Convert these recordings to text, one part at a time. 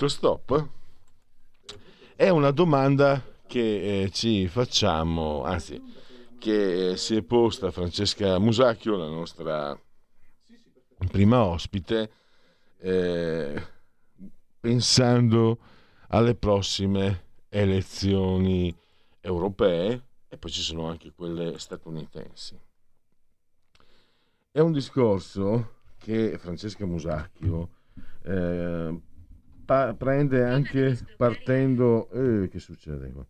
Detto stop? È una domanda che eh, ci facciamo, anzi, che eh, si è posta Francesca Musacchio, la nostra prima ospite, eh, pensando alle prossime elezioni europee e poi ci sono anche quelle statunitensi. È un discorso che Francesca Musacchio eh, pa- prende anche partendo... Eh, che succede qua?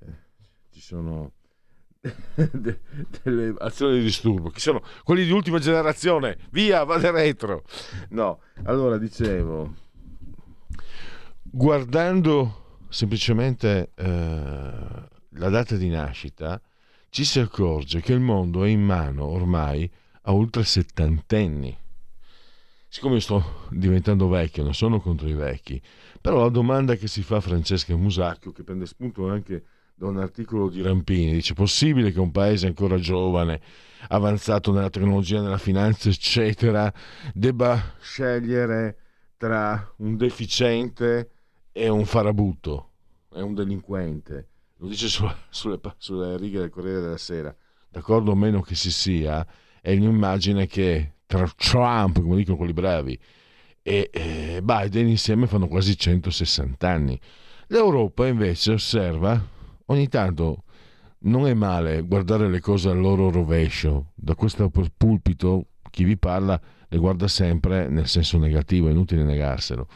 Eh, ci sono de- delle azioni di disturbo, che sono quelli di ultima generazione. Via, vade retro. No, allora dicevo, guardando semplicemente eh, la data di nascita, ci si accorge che il mondo è in mano ormai a oltre settantenni siccome sto diventando vecchio, non sono contro i vecchi, però la domanda che si fa Francesca Musacchio, che prende spunto anche da un articolo di Rampini, dice possibile che un paese ancora giovane, avanzato nella tecnologia, nella finanza, eccetera, debba scegliere tra un deficiente e un farabutto, e un delinquente. Lo dice su, sulle, sulle righe del Corriere della Sera. D'accordo o meno che si sia, è un'immagine che tra Trump, come dicono quelli bravi, e Biden insieme fanno quasi 160 anni. L'Europa invece osserva, ogni tanto non è male guardare le cose al loro rovescio. Da questo pulpito chi vi parla le guarda sempre nel senso negativo, è inutile negarselo,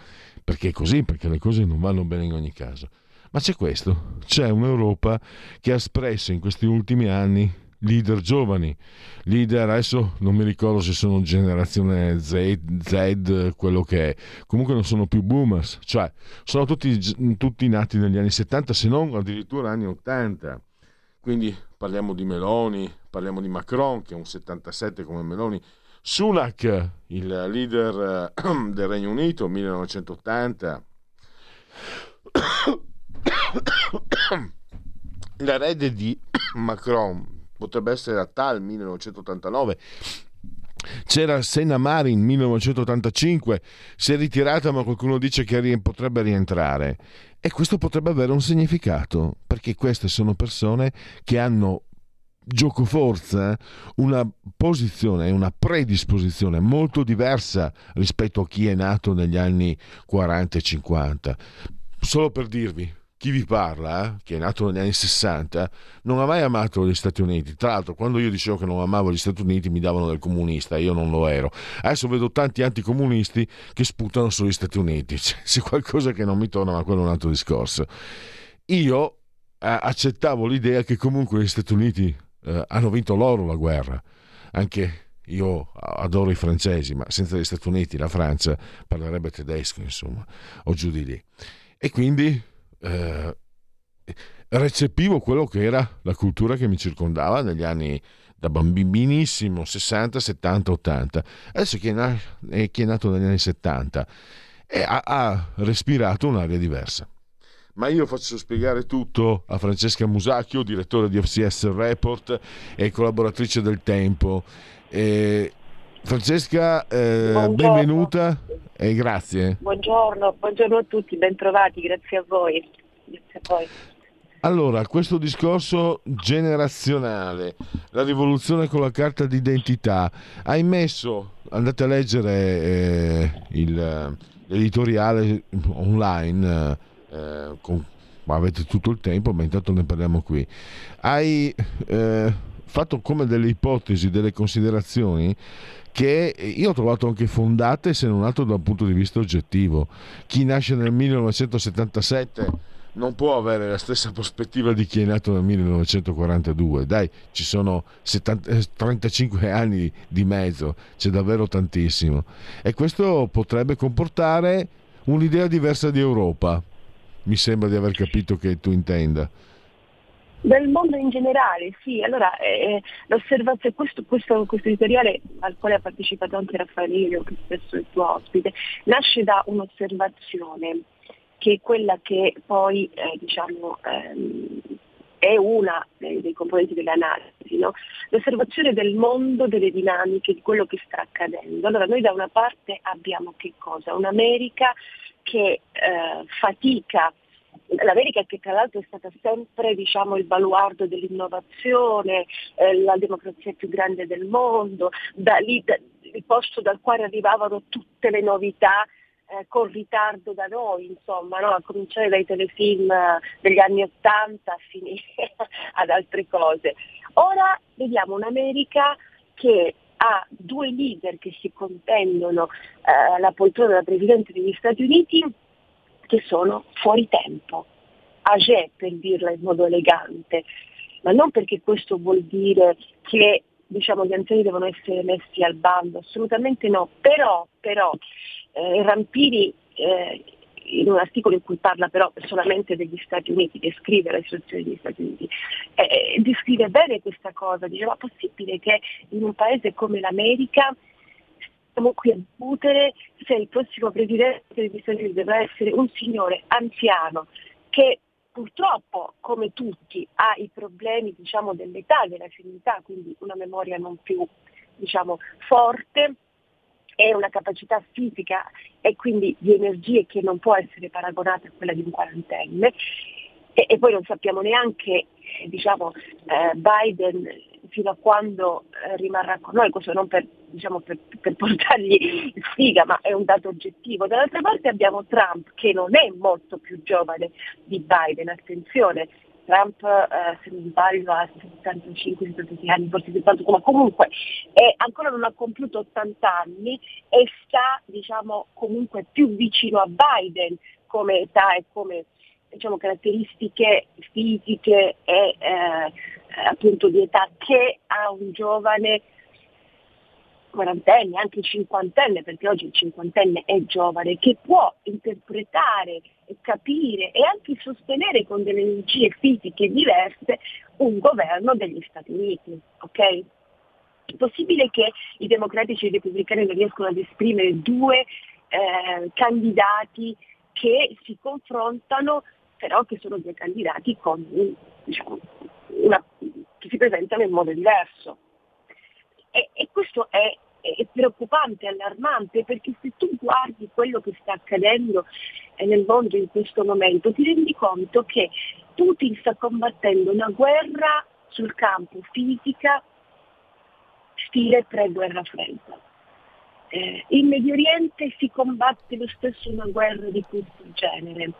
perché è così, perché le cose non vanno bene in ogni caso. Ma c'è questo, c'è un'Europa che ha espresso in questi ultimi anni leader giovani, leader adesso non mi ricordo se sono generazione Z, Z, quello che è, comunque non sono più boomers, cioè sono tutti, tutti nati negli anni 70 se non addirittura anni 80. Quindi parliamo di Meloni, parliamo di Macron che è un 77 come Meloni, Sunak, il leader del Regno Unito, 1980. L'erede di Macron potrebbe essere a Tal 1989 c'era Senna Marin 1985 si è ritirata ma qualcuno dice che potrebbe rientrare. E questo potrebbe avere un significato perché queste sono persone che hanno gioco forza una posizione una predisposizione molto diversa rispetto a chi è nato negli anni 40 e 50 solo per dirvi chi vi parla, eh, che è nato negli anni 60, non ha mai amato gli Stati Uniti. Tra l'altro, quando io dicevo che non amavo gli Stati Uniti, mi davano del comunista, io non lo ero. Adesso vedo tanti anticomunisti che sputano sugli Stati Uniti. C'è, qualcosa che non mi torna, ma quello è un altro discorso. Io eh, accettavo l'idea che comunque gli Stati Uniti eh, hanno vinto loro la guerra. Anche io adoro i francesi, ma senza gli Stati Uniti la Francia parlerebbe tedesco, insomma, o giù di lì. E quindi eh, recepivo quello che era la cultura che mi circondava negli anni da bambinissimo, 60, 70, 80. Adesso chi è, na- chi è nato negli anni 70 e ha, ha respirato un'aria diversa. Ma io faccio spiegare tutto a Francesca Musacchio, direttore di FCS Report e collaboratrice del Tempo. E Francesca, eh, benvenuta e grazie. Buongiorno, buongiorno a tutti, bentrovati, grazie a voi. Grazie a voi. Allora, questo discorso generazionale, la rivoluzione con la carta d'identità, hai messo, andate a leggere eh, il, l'editoriale online, eh, con, avete tutto il tempo, ma intanto ne parliamo qui, hai eh, fatto come delle ipotesi, delle considerazioni che io ho trovato anche fondate se non altro da un punto di vista oggettivo. Chi nasce nel 1977 non può avere la stessa prospettiva di chi è nato nel 1942. Dai, ci sono 70, 35 eh, anni di mezzo, c'è davvero tantissimo. E questo potrebbe comportare un'idea diversa di Europa. Mi sembra di aver capito che tu intenda. Del mondo in generale, sì. Allora, eh, l'osservazione, questo, questo, questo, editoriale al quale ha partecipato anche Raffaele, che spesso è il tuo ospite, nasce da un'osservazione che è quella che poi eh, diciamo, ehm, è una dei, dei componenti dell'analisi, no? l'osservazione del mondo, delle dinamiche, di quello che sta accadendo. Allora noi da una parte abbiamo che cosa? Un'America che eh, fatica l'America che tra l'altro è stata sempre diciamo, il baluardo dell'innovazione, eh, la democrazia più grande del mondo, da lì, da, il posto dal quale arrivavano tutte le novità eh, con ritardo da noi, insomma, no? a cominciare dai telefilm eh, degli anni Ottanta a finire ad altre cose. Ora vediamo un'America che ha due leader che si contendono eh, la poltrona della Presidente degli Stati Uniti che sono fuori tempo, age per dirla in modo elegante, ma non perché questo vuol dire che diciamo, gli anziani devono essere messi al bando, assolutamente no, però, però eh, Rampini eh, in un articolo in cui parla però solamente degli Stati Uniti, descrive la situazione degli Stati Uniti, eh, descrive bene questa cosa, diceva possibile che in un paese come l'America stiamo qui a discutere se il prossimo presidente degli Stati Uniti dovrà essere un signore anziano che purtroppo, come tutti, ha i problemi diciamo, dell'età, della senilità, quindi una memoria non più diciamo, forte, e una capacità fisica e quindi di energie che non può essere paragonata a quella di un quarantenne. E, e poi non sappiamo neanche diciamo, eh, Biden fino a quando eh, rimarrà con noi, questo non per, diciamo, per, per portargli sfiga, ma è un dato oggettivo. Dall'altra parte abbiamo Trump che non è molto più giovane di Biden, attenzione, Trump eh, se non sbaglio ha 75-76 anni, forse 70, ma comunque è, ancora non ha compiuto 80 anni e sta diciamo, comunque più vicino a Biden come età e come diciamo, caratteristiche fisiche e eh, appunto di età che ha un giovane quarantenne, anche cinquantenne, perché oggi il cinquantenne è giovane, che può interpretare, capire e anche sostenere con delle energie fisiche diverse un governo degli Stati Uniti. Okay? È possibile che i democratici e i repubblicani non riescono ad esprimere due eh, candidati che si confrontano, però che sono due candidati con, diciamo, una, che si presentano in modo diverso. E, e questo è è preoccupante, allarmante, perché se tu guardi quello che sta accadendo eh, nel mondo in questo momento, ti rendi conto che Putin sta combattendo una guerra sul campo fisica stile pre-guerra fredda. Eh, in Medio Oriente si combatte lo stesso una guerra di questo genere.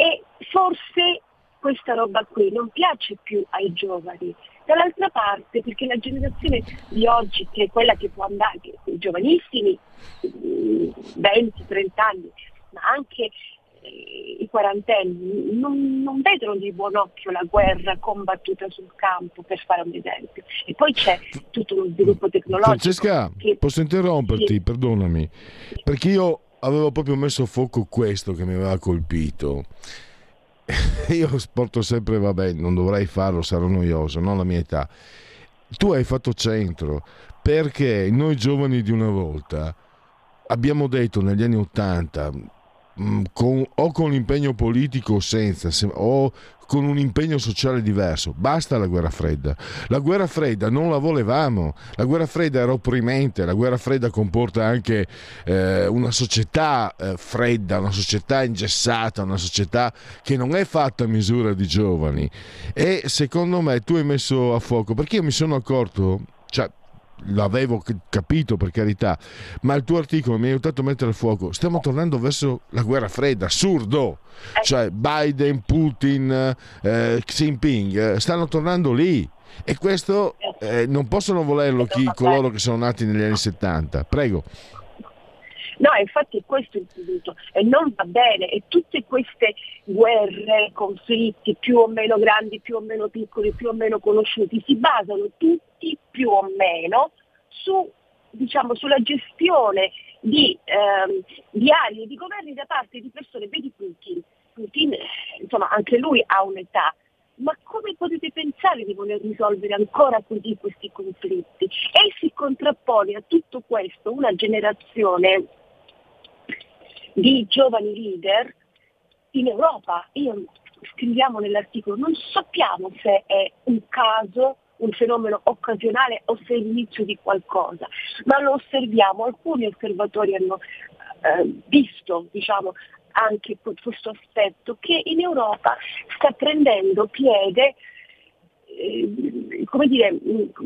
E forse questa roba qui non piace più ai giovani, dall'altra parte perché la generazione di oggi, che è quella che può andare, i giovanissimi, 20-30 anni, ma anche eh, i quarantenni, non, non, vedono di buon occhio la guerra combattuta sul campo, per fare un esempio. E poi c'è tutto lo sviluppo tecnologico. Francesca, che... posso interromperti? Sì. Perdonami, perché io avevo proprio messo a fuoco questo che mi aveva colpito io porto sempre, vabbè, non dovrei farlo, sarò noioso, non la mia età. Tu hai fatto centro perché noi giovani di una volta abbiamo detto negli anni Ottanta Mm, con, o con l'impegno politico o senza, se, o con un impegno sociale diverso. Basta la guerra fredda. La guerra fredda non la volevamo. La guerra fredda era opprimente. La guerra fredda comporta anche eh, una società eh, fredda, una società ingessata, una società che non è fatta a misura di giovani. E secondo me tu hai messo a fuoco perché io mi sono accorto. Cioè, l'avevo capito per carità, ma il tuo articolo mi ha aiutato a mettere a fuoco. Stiamo tornando verso la guerra fredda, assurdo. Eh. Cioè Biden, Putin, eh, Xi Jinping eh, stanno tornando lì. E questo eh, non possono volerlo chi, coloro che sono nati negli anni 70. Prego. No, infatti è questo il punto e non va bene e tutte queste guerre, conflitti più o meno grandi, più o meno piccoli, più o meno conosciuti, si basano tutti più o meno su, diciamo, sulla gestione di, ehm, di aree di governi da parte di persone, vedi Putin, Putin insomma anche lui ha un'età, ma come potete pensare di voler risolvere ancora così questi conflitti? E si contrappone a tutto questo una generazione di giovani leader in Europa. Io scriviamo nell'articolo, non sappiamo se è un caso, un fenomeno occasionale o se è l'inizio di qualcosa, ma lo osserviamo, alcuni osservatori hanno eh, visto diciamo, anche questo aspetto che in Europa sta prendendo piede eh, come dire,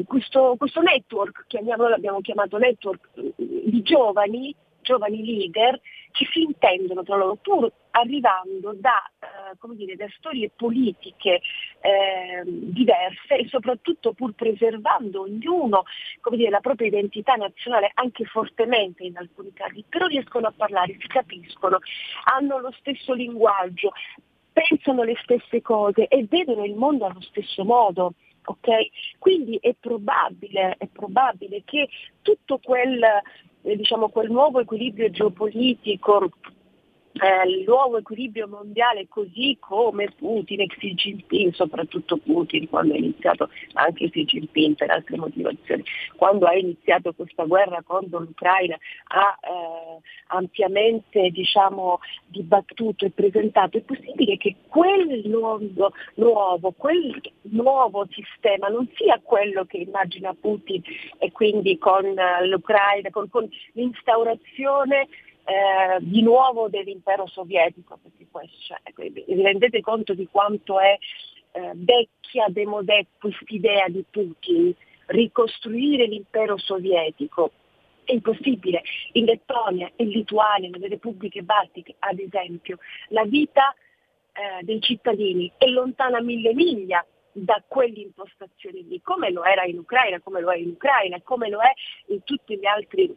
questo, questo network, chiamiamolo, l'abbiamo chiamato network di giovani, giovani leader che si intendono tra loro, pur arrivando da, eh, dire, da storie politiche eh, diverse e soprattutto pur preservando ognuno dire, la propria identità nazionale anche fortemente in alcuni casi, però riescono a parlare, si capiscono, hanno lo stesso linguaggio, pensano le stesse cose e vedono il mondo allo stesso modo. Okay? Quindi è probabile, è probabile che tutto quel eh, diciamo, quel nuovo equilibrio geopolitico eh, il nuovo equilibrio mondiale così come Putin e Xi Jinping, soprattutto Putin quando ha iniziato, anche Xi Jinping per altre motivazioni, quando ha iniziato questa guerra contro l'Ucraina ha eh, ampiamente diciamo, dibattuto e presentato, è possibile che quel nuovo, nuovo, quel nuovo sistema non sia quello che immagina Putin e quindi con uh, l'Ucraina, con, con l'instaurazione eh, di nuovo dell'impero sovietico, perché questo, cioè, vi rendete conto di quanto è eh, vecchia, demodè, quest'idea di Putin, ricostruire l'impero sovietico. È impossibile. In Lettonia, in Lituania, nelle repubbliche baltiche, ad esempio, la vita eh, dei cittadini è lontana mille miglia da quell'impostazione lì, come lo era in Ucraina, come lo è in Ucraina, come lo è in tutti gli altri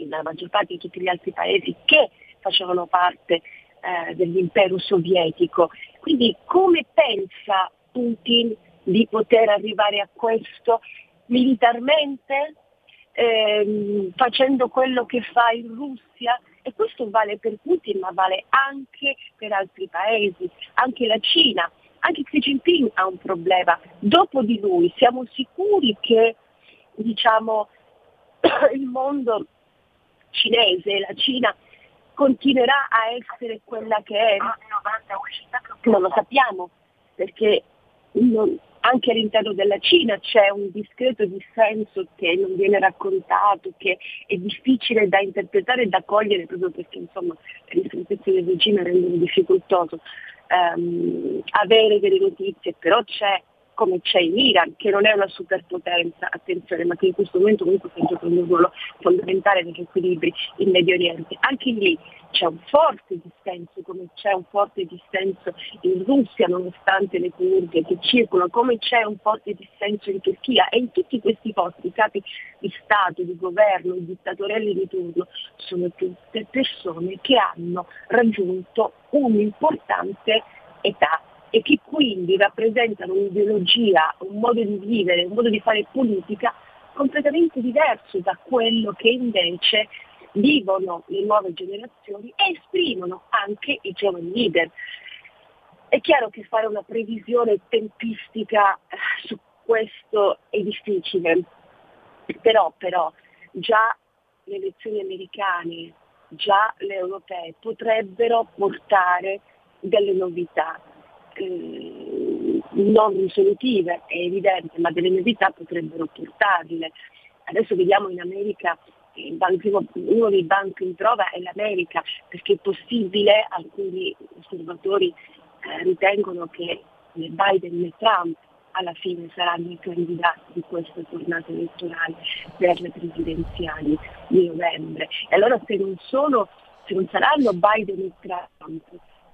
nella maggior parte di tutti gli altri paesi che facevano parte eh, dell'impero sovietico. Quindi come pensa Putin di poter arrivare a questo militarmente, ehm, facendo quello che fa in Russia? E questo vale per Putin, ma vale anche per altri paesi, anche la Cina. Anche Xi Jinping ha un problema. Dopo di lui siamo sicuri che diciamo, il mondo cinese, la Cina continuerà a essere quella che è? Non lo sappiamo, perché non, anche all'interno della Cina c'è un discreto dissenso che non viene raccontato, che è difficile da interpretare e da cogliere proprio perché insomma, le ristrettezze del regime rendono difficoltoso um, avere delle notizie, però c'è come c'è in Iran, che non è una superpotenza, attenzione, ma che in questo momento comunque sta giocando un ruolo fondamentale negli equilibri in Medio Oriente. Anche lì c'è un forte dissenso, come c'è un forte dissenso in Russia nonostante le curve che circolano, come c'è un forte dissenso in Turchia e in tutti questi posti i capi di Stato, di governo, i dittatorelli di turno sono tutte persone che hanno raggiunto un'importante età e che quindi rappresentano un'ideologia, un modo di vivere, un modo di fare politica completamente diverso da quello che invece vivono le nuove generazioni e esprimono anche i giovani leader. È chiaro che fare una previsione tempistica eh, su questo è difficile, però, però già le elezioni americane, già le europee potrebbero portare delle novità eh, non risolutive, è evidente, ma delle novità potrebbero portarle. Adesso vediamo in America uno dei banchi in prova è l'America, perché è possibile, alcuni osservatori eh, ritengono che né Biden né Trump alla fine saranno i candidati di questa tornata elettorale per le presidenziali di novembre. E allora se non, sono, se non saranno Biden e Trump,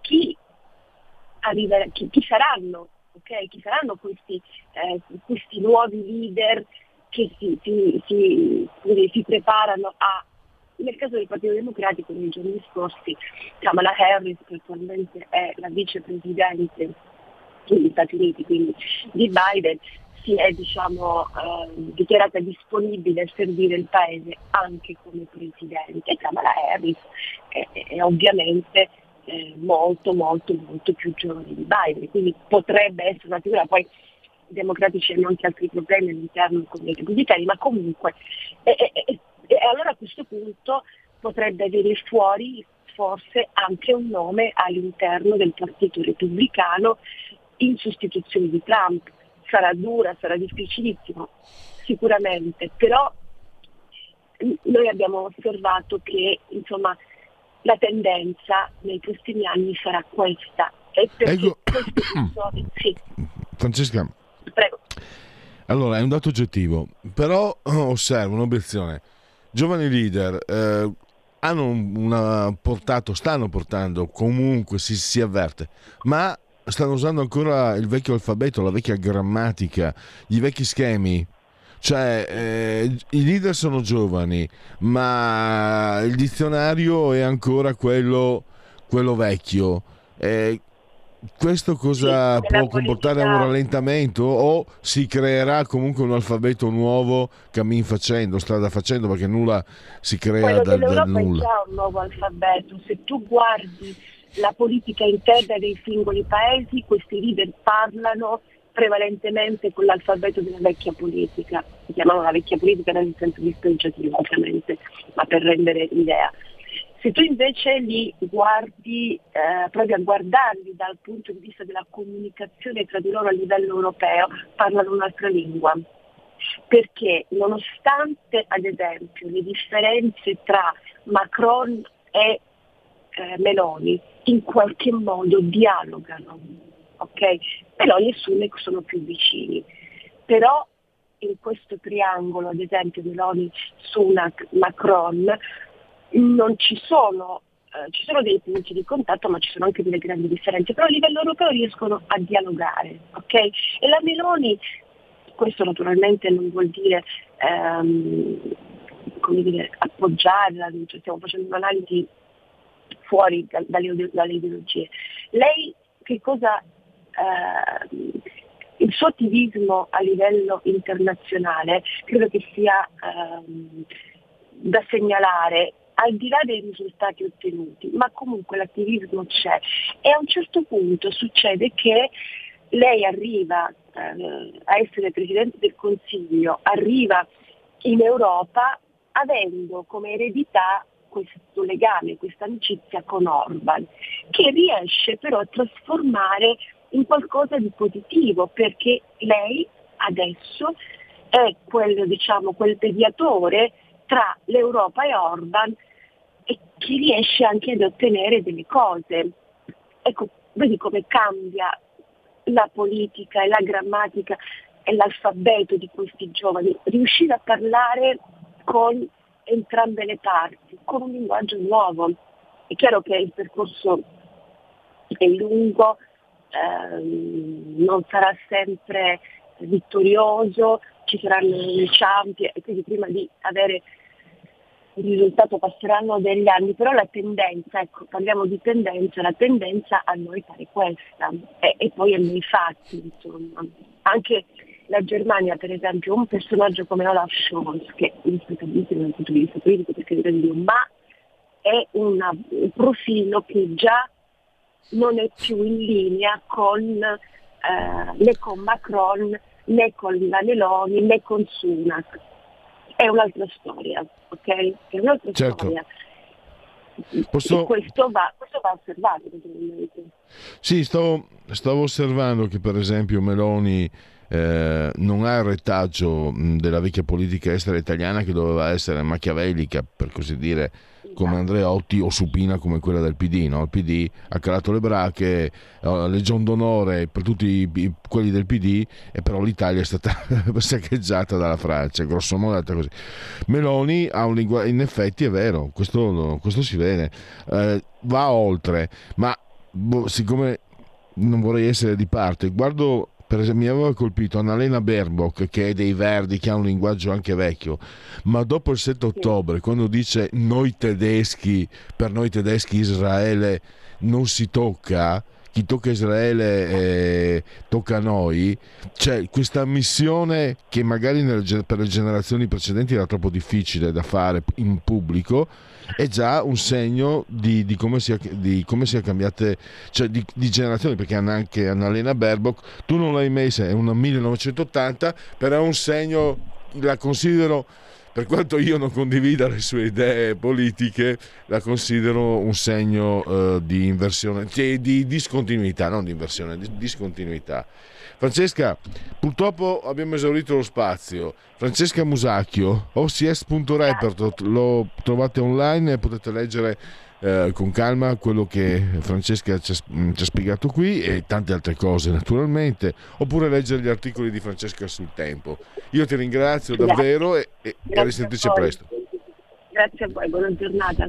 chi arrivere, chi, chi saranno, okay? chi saranno questi, eh, questi, nuovi leader che si, si, si, si preparano a nel caso del Partito Democratico nei giorni scorsi Kamala Harris, che attualmente è la vicepresidente degli Stati Uniti, quindi di Biden, si è diciamo, eh, dichiarata disponibile a servire il Paese anche come Presidente. Kamala Harris è, è ovviamente eh, molto molto molto più giovane di Biden, quindi potrebbe essere una figura, poi i democratici hanno anche altri problemi all'interno con i repubblicani, ma comunque e, e, e allora a questo punto potrebbe avere fuori forse anche un nome all'interno del Partito Repubblicano in sostituzione di Trump. Sarà dura, sarà difficilissimo, sicuramente, però noi abbiamo osservato che insomma, la tendenza nei prossimi anni sarà questa. E ecco. persone, sì. Francesca, Prego. Allora, è un dato oggettivo, però osservo un'obiezione. Giovani leader eh, hanno una, portato, stanno portando, comunque si, si avverte, ma stanno usando ancora il vecchio alfabeto, la vecchia grammatica, i vecchi schemi. Cioè, eh, i leader sono giovani, ma il dizionario è ancora quello, quello vecchio. Eh, questo cosa sì, può comportare un rallentamento o si creerà comunque un alfabeto nuovo cammin facendo, strada facendo, perché nulla si crea dal, dal nulla? È già un nuovo alfabeto, se tu guardi la politica interna dei singoli paesi, questi leader parlano prevalentemente con l'alfabeto della vecchia politica, si chiamano la vecchia politica nel senso dispregiativo ovviamente, ma per rendere l'idea. Se tu invece li guardi, eh, provi a guardarli dal punto di vista della comunicazione tra di loro a livello europeo, parlano un'altra lingua. Perché nonostante ad esempio le differenze tra Macron e eh, Meloni in qualche modo dialogano, ok? Meloni e Sunak sono più vicini, però in questo triangolo, ad esempio Meloni, Sunak, Macron, non ci sono, eh, ci sono dei punti di contatto ma ci sono anche delle grandi differenze, però a livello europeo riescono a dialogare, ok? E la Meloni, questo naturalmente non vuol dire, ehm, come dire appoggiarla, cioè stiamo facendo un'analisi fuori da, dalle, dalle, ideologie. Lei che cosa... Eh, il suo attivismo a livello internazionale credo che sia ehm, da segnalare al di là dei risultati ottenuti, ma comunque l'attivismo c'è. E a un certo punto succede che lei arriva eh, a essere Presidente del Consiglio, arriva in Europa avendo come eredità questo legame, questa amicizia con Orban, che riesce però a trasformare in qualcosa di positivo, perché lei adesso è quel, diciamo, quel mediatore tra l'Europa e Orban e chi riesce anche ad ottenere delle cose. Ecco, vedi come cambia la politica e la grammatica e l'alfabeto di questi giovani, riuscire a parlare con entrambe le parti, con un linguaggio nuovo. È chiaro che il percorso è lungo, ehm, non sarà sempre vittorioso, ci saranno inciampi e quindi prima di avere il risultato passeranno degli anni, però la tendenza, ecco, parliamo di tendenza, la tendenza a noi fare questa e, e poi a noi fatti, insomma. Anche la Germania, per esempio, un personaggio come Olaf Scholz, che è rispettabilissimo dal punto di vista politico, perché Dio, ma è una, un profilo che già non è più in linea con, eh, né con Macron né con la Meloni né con Sunak è un'altra storia, ok? È un'altra certo. storia. Posso... Questo va, questo, va, osservato. Sì, stavo, stavo osservando che per esempio Meloni eh, non ha il retaggio della vecchia politica estera italiana che doveva essere machiavellica, per così dire, come Andreotti o supina come quella del PD. No? Il PD ha calato le brache, eh, legion d'onore per tutti quelli del PD, e però l'Italia è stata saccheggiata dalla Francia, grosso modo è così. Meloni ha un linguaggio, in effetti è vero, questo, questo si vede, eh, va oltre, ma boh, siccome non vorrei essere di parte, guardo per esempio, mi aveva colpito Annalena Baerbock, che è dei Verdi, che ha un linguaggio anche vecchio, ma dopo il 7 ottobre, quando dice noi tedeschi, per noi tedeschi Israele non si tocca, chi tocca Israele eh, tocca a noi, c'è questa missione che magari nelle, per le generazioni precedenti era troppo difficile da fare in pubblico, è già un segno di, di, come, sia, di come sia cambiate, cioè di, di, generazioni, perché anche Annalena Baerbock, tu non l'hai messa, è una 1980, però è un segno, la considero per quanto io non condivida le sue idee politiche, la considero un segno uh, di inversione, di, di discontinuità, non di inversione, di discontinuità. Francesca, purtroppo abbiamo esaurito lo spazio. Francesca Musacchio, ocs.report, lo trovate online e potete leggere eh, con calma quello che Francesca ci ha, mm, ci ha, spiegato qui e tante altre cose naturalmente, oppure leggere gli articoli di Francesca sul tempo. Io ti ringrazio davvero e, e a risentirci presto. Grazie a voi, buona giornata.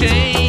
change.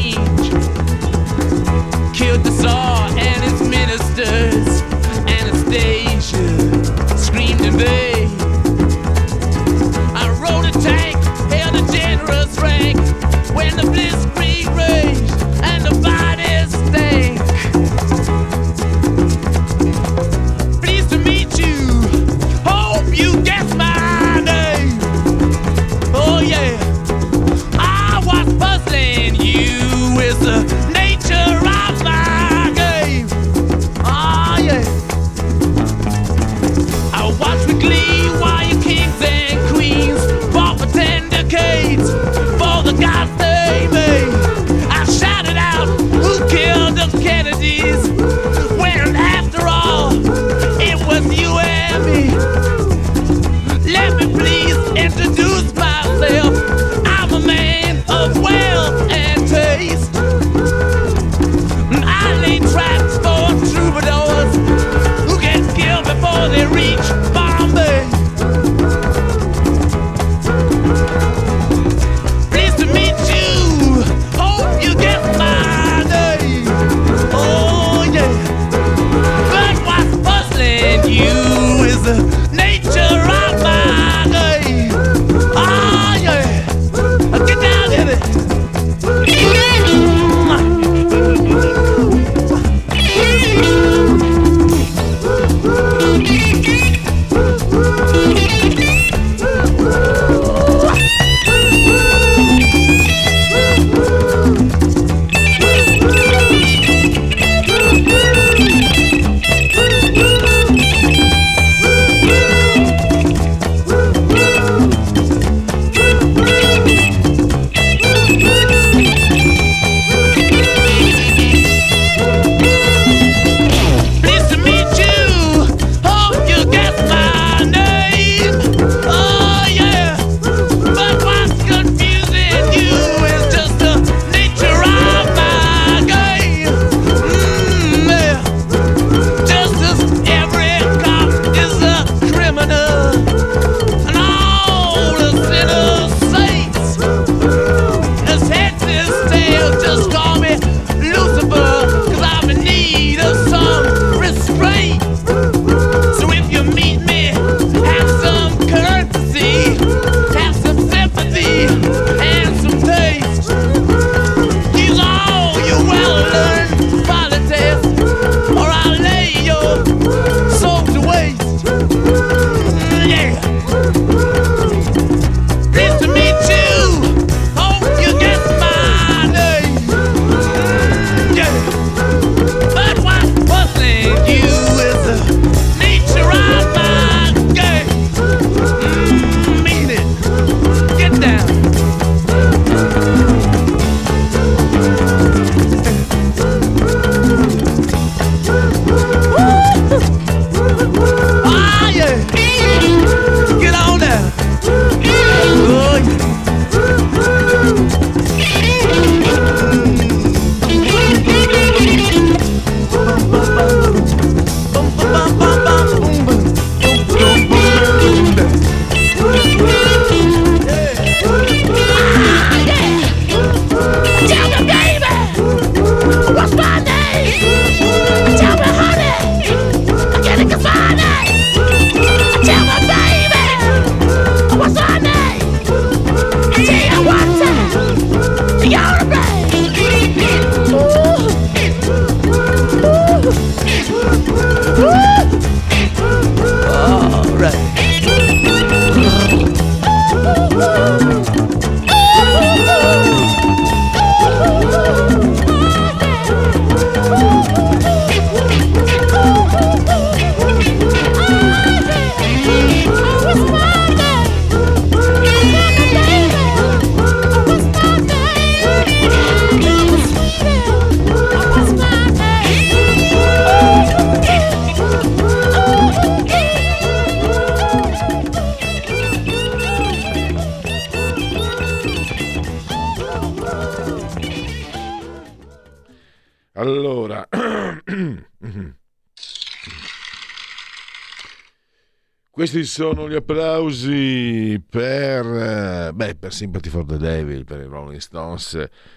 Questi sono gli applausi per, beh, per Sympathy for the Devil, per i Rolling Stones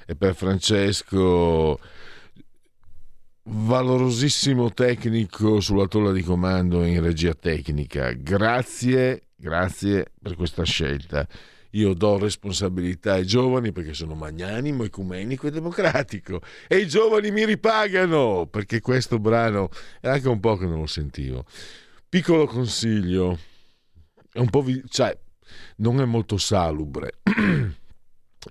e per Francesco, valorosissimo tecnico sulla tolla di comando in regia tecnica. Grazie, grazie per questa scelta io do responsabilità ai giovani perché sono magnanimo, ecumenico e democratico e i giovani mi ripagano perché questo brano è anche un po' che non lo sentivo. Piccolo consiglio, è un po' vi- cioè non è molto salubre.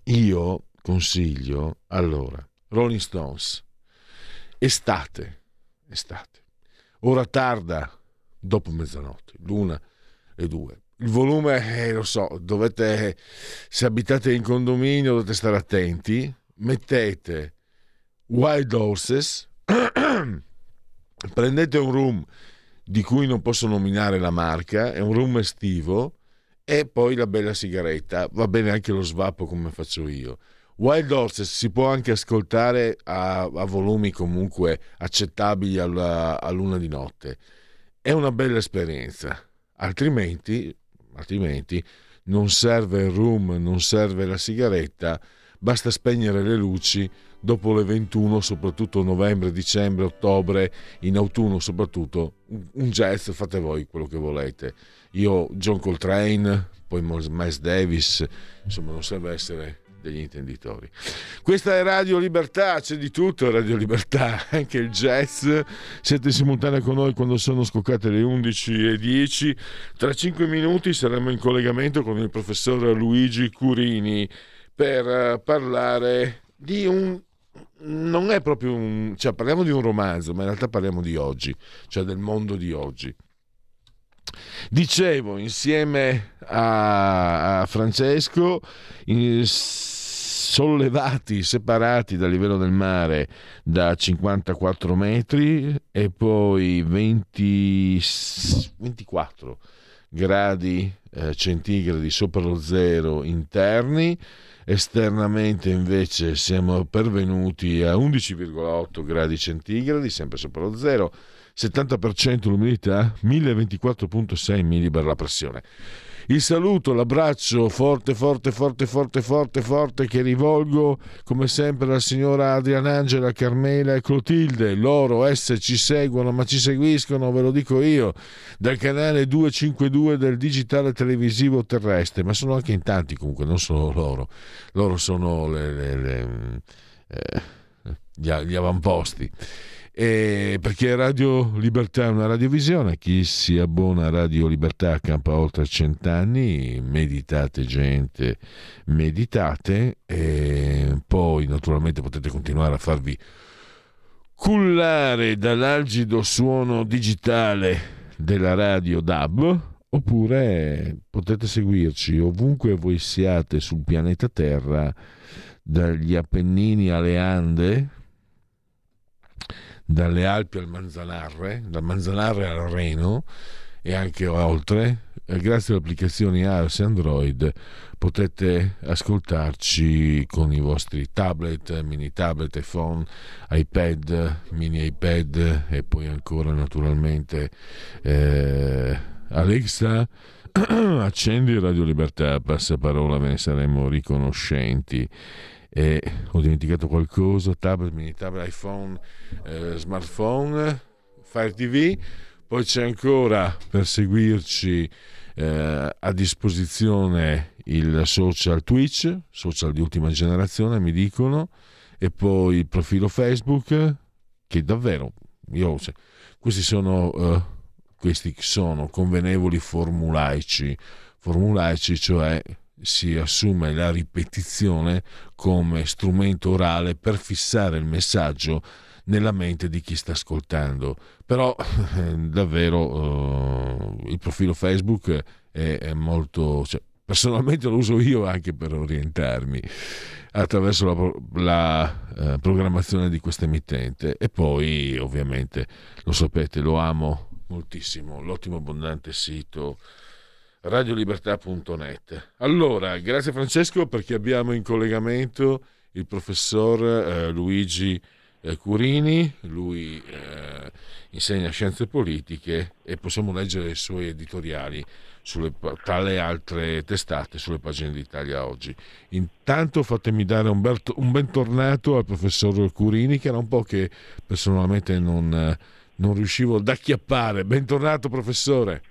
io consiglio allora Rolling Stones. Estate, estate, ora tarda dopo mezzanotte, l'una e due. Il volume, eh, lo so, dovete, se abitate in condominio dovete stare attenti, mettete Wild Horses, prendete un room di cui non posso nominare la marca, è un room estivo, e poi la bella sigaretta, va bene anche lo svappo come faccio io. Wild Horses si può anche ascoltare a, a volumi comunque accettabili alla, a luna di notte. È una bella esperienza. Altrimenti altrimenti non serve il room, non serve la sigaretta, basta spegnere le luci dopo le 21, soprattutto novembre, dicembre, ottobre, in autunno soprattutto, un jazz, fate voi quello che volete. Io John Coltrane, poi Miles Davis, insomma non serve essere degli intenditori. Questa è Radio Libertà, c'è di tutto Radio Libertà, anche il jazz. Siete in simultanea con noi quando sono scoccate le 11.10. Tra 5 minuti saremo in collegamento con il professor Luigi Curini per eh, parlare di un non è proprio un cioè parliamo di un romanzo, ma in realtà parliamo di oggi, cioè del mondo di oggi. Dicevo, insieme a, Francesco, in, sollevati, separati dal livello del mare da 54 metri e poi 20, 24 gradi eh, centigradi sopra lo zero interni, esternamente invece siamo pervenuti a 11,8 gradi centigradi, sempre sopra lo zero, 70% l'umidità, 1024,6 millibar la pressione il saluto, l'abbraccio forte, forte, forte, forte, forte, forte che rivolgo come sempre alla signora Adriana Angela, Carmela e Clotilde. Loro, esse ci seguono, ma ci seguiscono, ve lo dico io, dal canale 252 del digitale televisivo terrestre, ma sono anche in tanti comunque, non solo loro. Loro sono le, le, le, eh, gli, gli avamposti eh, perché Radio Libertà è una radiovisione, chi si abbona a Radio Libertà campa oltre cent'anni, meditate gente, meditate e poi naturalmente potete continuare a farvi cullare dall'algido suono digitale della radio DAB oppure potete seguirci ovunque voi siate sul pianeta Terra dagli Appennini alle Ande dalle Alpi al Manzanarre, dal Manzanarre al Reno e anche oltre, grazie alle applicazioni iOS e Android potete ascoltarci con i vostri tablet, mini tablet, iPhone, iPad, mini iPad e poi ancora naturalmente eh, Alexa. Accendi Radio Libertà, passaparola, ve ne saremo riconoscenti e ho dimenticato qualcosa, tablet, mini tablet, iPhone, eh, smartphone, Fire TV, poi c'è ancora per seguirci eh, a disposizione il social Twitch, social di ultima generazione mi dicono, e poi il profilo Facebook che davvero io, cioè, questi sono uh, questi sono convenevoli formulaici. Formulaici cioè si assume la ripetizione come strumento orale per fissare il messaggio nella mente di chi sta ascoltando. Però davvero uh, il profilo Facebook è, è molto... Cioè, personalmente lo uso io anche per orientarmi attraverso la, la uh, programmazione di questa emittente e poi ovviamente lo sapete lo amo moltissimo l'ottimo abbondante sito radiolibertà.net. Allora, grazie Francesco perché abbiamo in collegamento il professor eh, Luigi eh, Curini, lui eh, insegna scienze politiche e possiamo leggere i suoi editoriali sulle, tra le altre testate sulle pagine d'Italia oggi. Intanto fatemi dare un, bel, un bentornato al professor Curini che era un po' che personalmente non, non riuscivo ad acchiappare. Bentornato professore.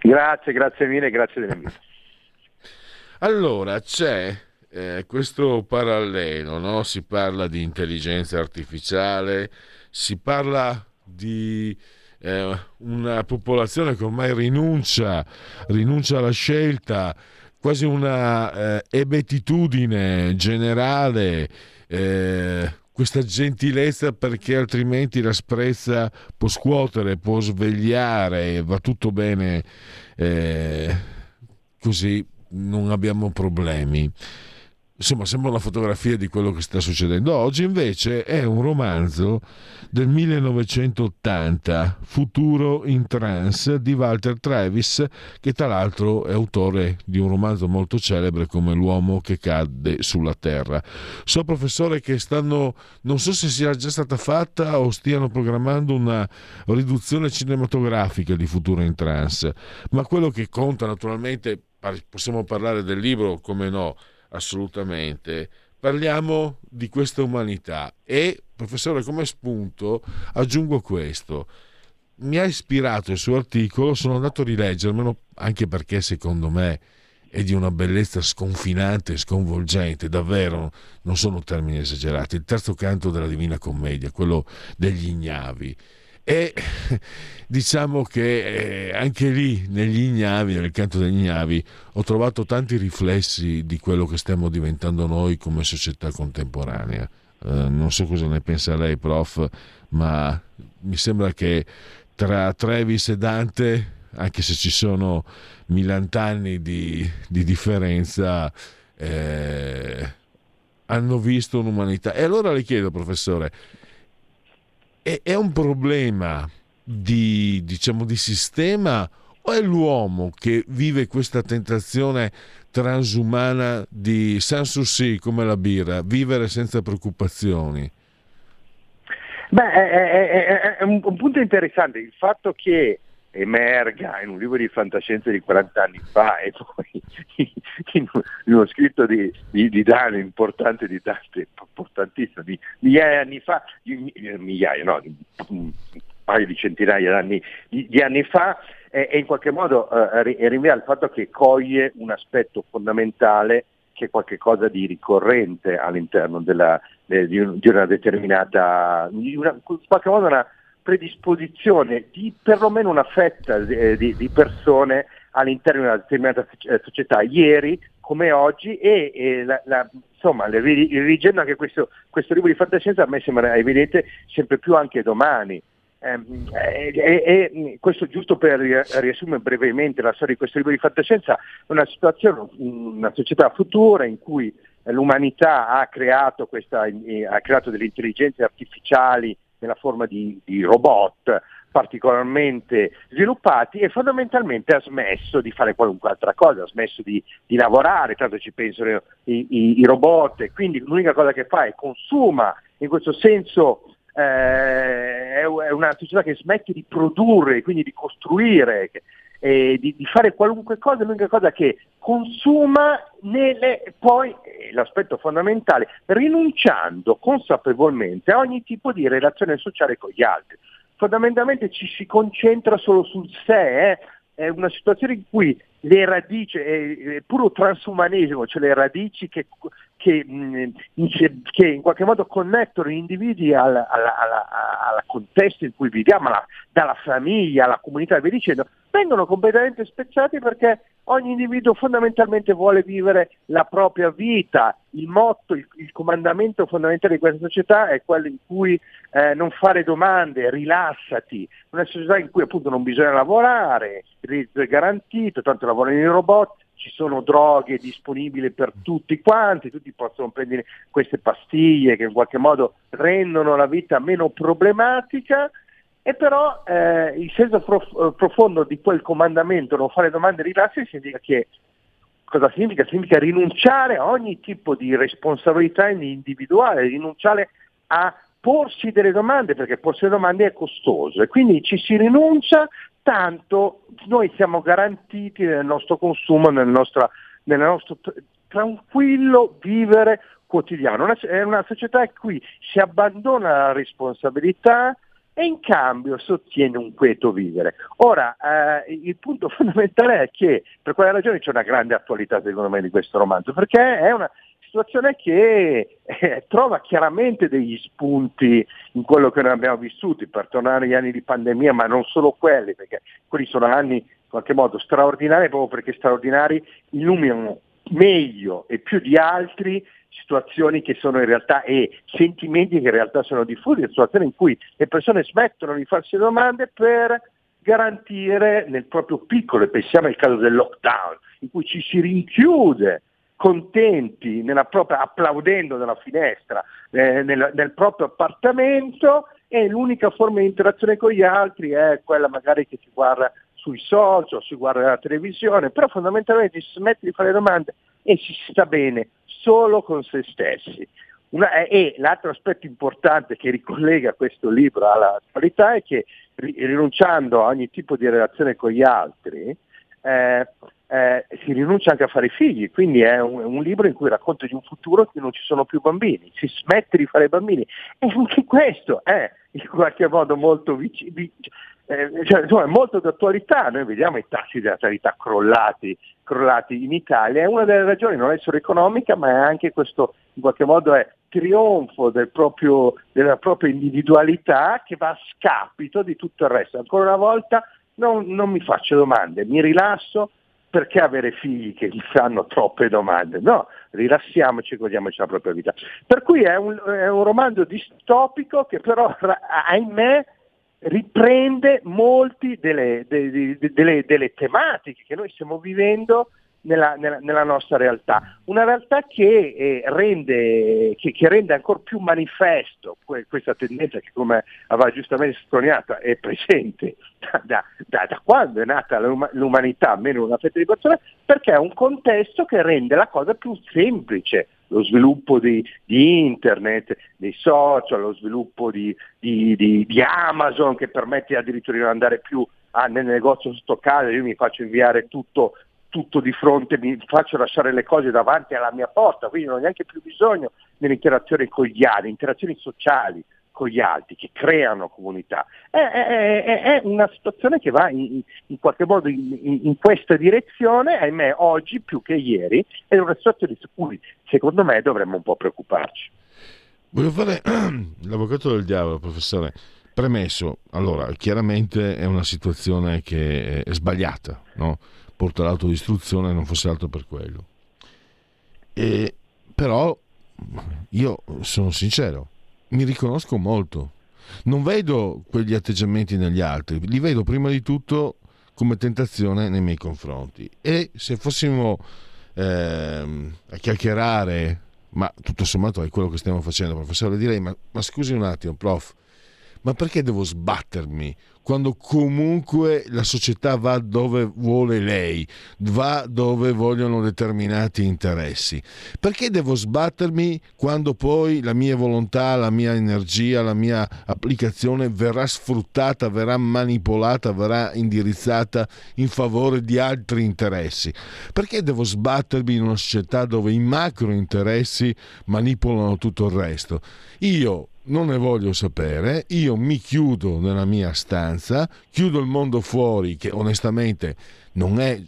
Grazie, grazie mille, grazie dell'invito. Allora, c'è eh, questo parallelo, no? si parla di intelligenza artificiale, si parla di eh, una popolazione che ormai rinuncia, rinuncia alla scelta, quasi una eh, ebetitudine generale, eh, questa gentilezza perché altrimenti la sprezza può scuotere, può svegliare, va tutto bene eh, così non abbiamo problemi insomma sembra una fotografia di quello che sta succedendo oggi, invece è un romanzo del 1980, Futuro in Trance di Walter Travis, che tra l'altro è autore di un romanzo molto celebre come L'uomo che cadde sulla terra. So professore che stanno, non so se sia già stata fatta o stiano programmando una riduzione cinematografica di Futuro in Trance, ma quello che conta naturalmente, possiamo parlare del libro, come no, assolutamente. Parliamo di questa umanità e, professore, come spunto aggiungo questo. Mi ha ispirato il suo articolo, sono andato a rileggermelo anche perché secondo me è di una bellezza sconfinante sconvolgente, davvero non sono termini esagerati. Il terzo canto della Divina Commedia, quello degli ignavi e diciamo che eh, anche lì negli ignavi, nel canto degli ignavi, ho trovato tanti riflessi di quello che stiamo diventando noi come società contemporanea. Eh, non so cosa ne pensa lei, prof, ma mi sembra che tra Travis e Dante, anche se ci sono millant'anni di, di differenza, eh, hanno visto un'umanità. E allora le chiedo, professore, è, è un problema di, diciamo, di sistema o è l'uomo che vive questa tentazione transumana di Sanssouci come la birra, vivere senza preoccupazioni? Beh, è, è, è un, un, punto interessante il fatto che emerga in un libro di fantascienza di 40 anni fa e poi in, uno scritto di, di, di Dante, importante di Dante, importantissimo, di migliaia di anni fa, di, migliaia, no, un paio di centinaia di anni, di, anni fa, e, e, in qualche modo eh, rinvia al fatto che coglie un aspetto fondamentale che è qualcosa di ricorrente all'interno della, eh, di, un, di, una determinata, di in qualche modo una predisposizione di perlomeno una fetta di, di, di persone all'interno di una determinata eh, società, ieri come oggi, e, e la, la, insomma, rileggendo anche questo, questo, libro di fantascienza a me sembra evidente sempre più anche domani. Ehm, e, e, e, questo giusto per riassumere brevemente la storia di questo libro di fantascienza, una situazione, una società futura in cui l'umanità ha creato, questa, ha creato delle intelligenze artificiali nella forma di, di robot particolarmente sviluppati e fondamentalmente ha smesso di fare qualunque altra cosa, ha smesso di, di lavorare, tanto ci pensano i, i, i, robot quindi l'unica cosa che fa è consuma, in questo senso eh, è una società che smette di produrre, quindi di costruire, eh, di, di, fare qualunque cosa, l'unica cosa che consuma nelle, poi eh, l'aspetto fondamentale, rinunciando consapevolmente a ogni tipo di relazione sociale con gli altri. Fondamentalmente ci si concentra solo sul sé, eh? è una situazione in cui le radici, è, puro transumanesimo, cioè le radici che, che, che, in qualche modo connettono gli individui al, al, al, al contesto in cui viviamo, alla, dalla famiglia alla comunità via dicendo, vengono completamente spezzati perché ogni individuo fondamentalmente vuole vivere la propria vita. Il motto, il, il comandamento fondamentale di questa società è quello in cui eh, non fare domande, rilassati. Una società in cui appunto non bisogna lavorare, il reddito è garantito, tanto lavorano i robot, ci sono droghe disponibili per tutti quanti, tutti possono prendere queste pastiglie che in qualche modo rendono la vita meno problematica e però eh, il senso prof- profondo di quel comandamento, non fare domande rilassi, significa che cosa significa? Significa rinunciare a ogni tipo di responsabilità individuale, rinunciare a porsi delle domande, perché porsi le domande è costoso e quindi ci si rinuncia, tanto noi siamo garantiti nel nostro consumo, nel nostro, nel nostro tranquillo vivere quotidiano. è una società in cui si abbandona la responsabilità e in cambio si ottiene un quieto vivere. Ora, eh, il punto fondamentale è che per quale ragione c'è una grande attualità secondo me di questo romanzo, perché è una situazione che eh, trova chiaramente degli spunti in quello che noi abbiamo vissuto, per tornare agli anni di pandemia, ma non solo quelli, perché quelli sono anni in qualche modo straordinari, proprio perché straordinari illuminano meglio e più di altri situazioni che sono in realtà e sentimenti che in realtà sono diffusi, situazioni in cui le persone smettono di farsi domande per garantire nel proprio piccolo, e pensiamo al caso del lockdown, in cui ci si rinchiude contenti, propria, applaudendo dalla finestra, eh, nel, nel, proprio appartamento e l'unica forma di interazione con gli altri è quella magari che si guarda sui social, si guarda la televisione, però fondamentalmente si smette di fare domande e si sta bene solo con se stessi. Una, e l'altro aspetto importante che ricollega questo libro alla attualità è che rinunciando a ogni tipo di relazione con gli altri, eh, eh, si rinuncia anche a fare figli, quindi è un, un, libro in cui racconta di un futuro in cui non ci sono più bambini, si smette di fare bambini e anche questo è in qualche modo molto vicino. Eh, cioè, insomma, molto d'attualità, noi vediamo i tassi di natalità crollati, crollati in Italia, e una delle ragioni non è solo economica, ma è anche questo, in qualche modo, è trionfo del proprio, della propria individualità che va a scapito di tutto il resto. Ancora una volta non, non mi faccio domande, mi rilasso, perché avere figli che gli fanno troppe domande? No, rilassiamoci e godiamoci la propria vita. Per cui è un, è un romanzo distopico che però, ahimè, riprende molti delle, delle, delle, delle tematiche che noi stiamo vivendo nella, nella, nella, nostra realtà. Una realtà che, eh, rende, che, che rende ancora più manifesto que- questa tendenza che, come aveva giustamente sottolineato, è presente da, da, da quando è nata l'um- l'umanità, almeno una fetta di persone, perché è un contesto che rende la cosa più semplice, lo sviluppo di, di, internet, dei social, lo sviluppo di, di, di, Amazon che permette addirittura di non andare più a, nel negozio sotto casa, io mi faccio inviare tutto tutto di fronte, mi faccio lasciare le cose davanti alla mia porta, quindi non ho neanche più bisogno dell'interazione con gli altri, interazioni sociali con gli altri che creano comunità. È, è, è, una situazione che va in, in qualche modo in, in, questa direzione, ahimè, oggi più che ieri, è una situazione su cui secondo me dovremmo un po' preoccuparci. Voglio fare l'avvocato del diavolo, professore. Premesso, allora, chiaramente è una situazione che è sbagliata, no? Porta all'autodistruzione non fosse altro per quello. E, però io sono sincero, mi riconosco molto. Non vedo quegli atteggiamenti negli altri, li vedo prima di tutto come tentazione nei miei confronti. E se fossimo eh, a chiacchierare, ma tutto sommato è quello che stiamo facendo, professore, direi, ma, ma scusi un attimo, prof, ma perché devo sbattermi quando comunque la società va dove vuole lei, va dove vogliono determinati interessi. Perché devo sbattermi quando poi la mia volontà, la mia energia, la mia applicazione verrà sfruttata, verrà manipolata, verrà indirizzata in favore di altri interessi? Perché devo sbattermi in una società dove i macro interessi manipolano tutto il resto? Io non ne voglio sapere, io mi chiudo nella mia stanza, chiudo il mondo fuori che onestamente non è,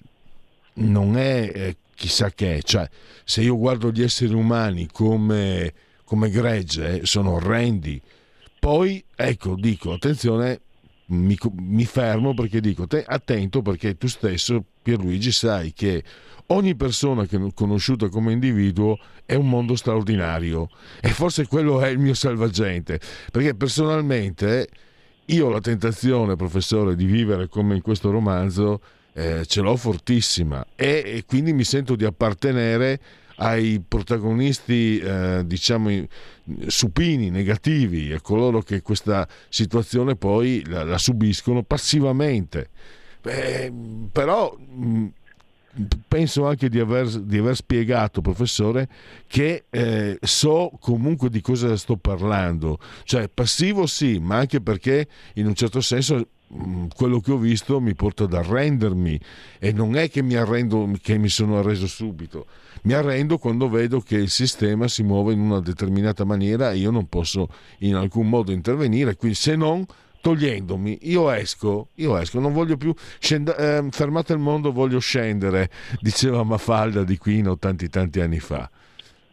non è eh, chissà che, cioè se io guardo gli esseri umani come, come gregge eh, sono orrendi, poi ecco dico attenzione, mi, mi fermo perché dico te, attento perché tu stesso Pierluigi sai che ogni persona che ho conosciuto come individuo è un mondo straordinario. E forse quello è il mio salvagente, perché personalmente io ho la tentazione, professore, di vivere come in questo romanzo, eh, ce l'ho fortissima e, e, quindi mi sento di appartenere ai protagonisti, eh, diciamo, supini, negativi, a coloro che questa situazione poi la, la subiscono passivamente. Eh, però mh, penso anche di aver, di aver, spiegato, professore, che eh, so comunque di cosa sto parlando. Cioè, passivo sì, ma anche perché in un certo senso mm, quello che ho visto mi porta ad arrendermi. E non è che mi arrendo che mi sono arreso subito. Mi arrendo quando vedo che il sistema si muove in una determinata maniera e io non posso in alcun modo intervenire. Quindi se non togliendomi, io esco, io esco, non voglio più scend- eh, fermate il mondo, voglio scendere, diceva Mafalda di Quino tanti tanti anni fa.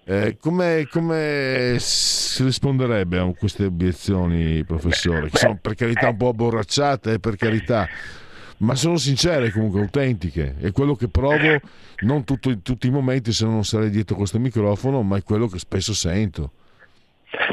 Eh, come, come, si risponderebbe a queste obiezioni, professore? Che sono per carità un po' abborracciate, per carità, ma sono sincere comunque, autentiche. È quello che provo, non tutto, tutti i momenti, se non sarei dietro questo microfono, ma è quello che spesso sento.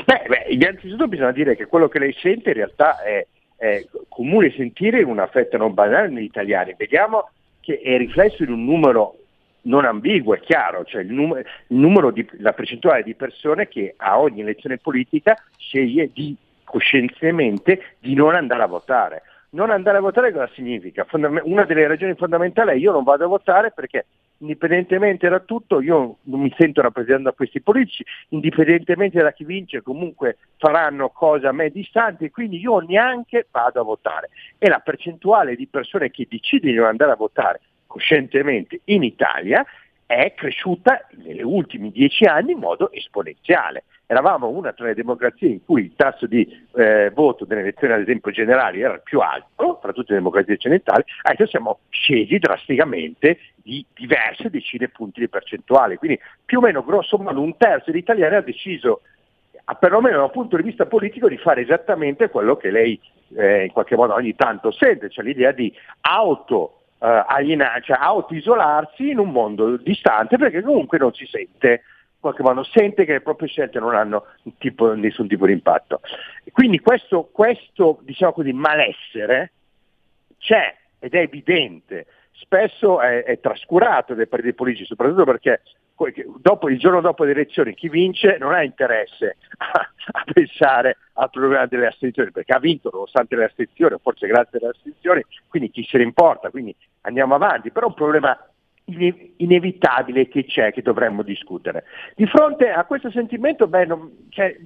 Beh, beh, innanzitutto bisogna dire che quello che lei sente in realtà è, è comune sentire in una fetta non banale negli italiani. Vediamo che è riflesso in un numero non ambiguo, è chiaro, cioè il numero, il numero di, la percentuale di persone che a ogni elezione politica sceglie di, coscientemente di non andare a votare. Non andare a votare cosa significa? Una delle ragioni fondamentali è io non vado a votare perché indipendentemente da tutto io non mi sento rappresentato da questi politici, indipendentemente da chi vince comunque faranno cose a me distanti, quindi io neanche vado a votare. E la percentuale di persone che decidono di non andare a votare coscientemente in Italia è cresciuta negli ultimi dieci anni in modo esponenziale. Eravamo una tra le democrazie in cui il tasso di eh, voto delle elezioni, ad esempio generali, era il più alto fra tutte le democrazie occidentali, adesso siamo scesi drasticamente di diverse decine punti di percentuale. Quindi più o meno grosso modo un terzo degli italiani ha deciso, perlomeno dal punto di vista politico, di fare esattamente quello che lei eh, in qualche modo ogni tanto sente, cioè l'idea di auto uh, alienare, cioè auto-isolarsi in un mondo distante perché comunque non si sente qualche modo sente che le proprie scelte non hanno tipo, nessun tipo di impatto. Quindi questo, questo diciamo così, malessere c'è ed è evidente, spesso è, è trascurato dai partiti politici, soprattutto perché dopo, il giorno dopo le elezioni chi vince non ha interesse a, a, pensare al problema delle astensioni, perché ha vinto nonostante le astensioni, forse grazie alle astensioni, quindi chi se ne importa, quindi andiamo avanti, però è un problema inevitabile che c'è, che dovremmo discutere. Di fronte a questo sentimento, beh, non, cioè,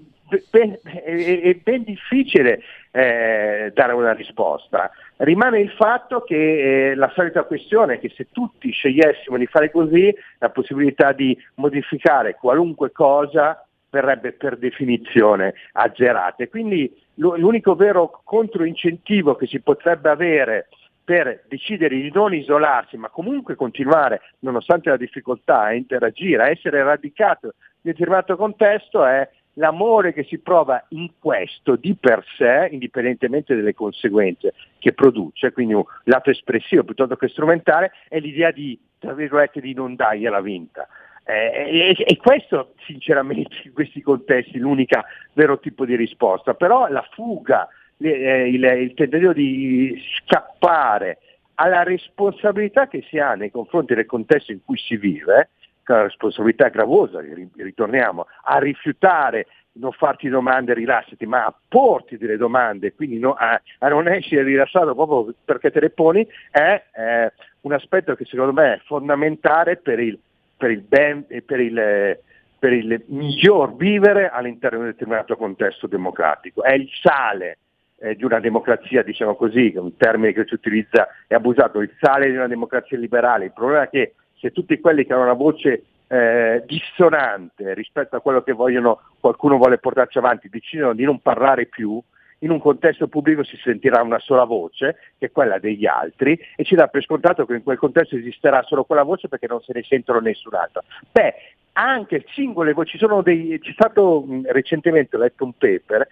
ben, è, ben difficile eh, dare una risposta. Rimane il fatto che eh, la solita questione è che se tutti scegliessimo di fare così, la possibilità di modificare qualunque cosa verrebbe per definizione azzerata. Quindi l'unico vero controincentivo che si potrebbe avere per decidere di non isolarsi, ma comunque continuare, nonostante la difficoltà, a interagire, a essere radicato in un determinato contesto, è l'amore che si prova in questo di per sé, indipendentemente dalle conseguenze che produce, quindi un lato espressivo piuttosto che strumentale, è l'idea di, tra virgolette, di non dargliela vinta. Eh, e, e, questo sinceramente in questi contesti è l'unico vero tipo di risposta, però la fuga eh, il, il tentativo di scappare alla responsabilità che si ha nei confronti del contesto in cui si vive, che è una responsabilità gravosa, ritorniamo, a rifiutare non farti domande rilassati, ma a porti delle domande, quindi no, a, a, non essere rilassato proprio perché te le poni, è eh, un aspetto che secondo me è fondamentale per il, per il, ben, per il, per il miglior vivere all'interno di un determinato contesto democratico. È il sale eh, di una democrazia, diciamo così, è un termine che si utilizza e abusato, il sale di una democrazia liberale. Il problema è che se tutti quelli che hanno una voce eh, dissonante rispetto a quello che vogliono, qualcuno vuole portarci avanti, decidono di non parlare più, in un contesto pubblico si sentirà una sola voce, che è quella degli altri, e ci dà per scontato che in quel contesto esisterà solo quella voce perché non se ne sentono nessun'altra. Beh, anche singole voci, dei, c'è stato mh, recentemente, ho letto un paper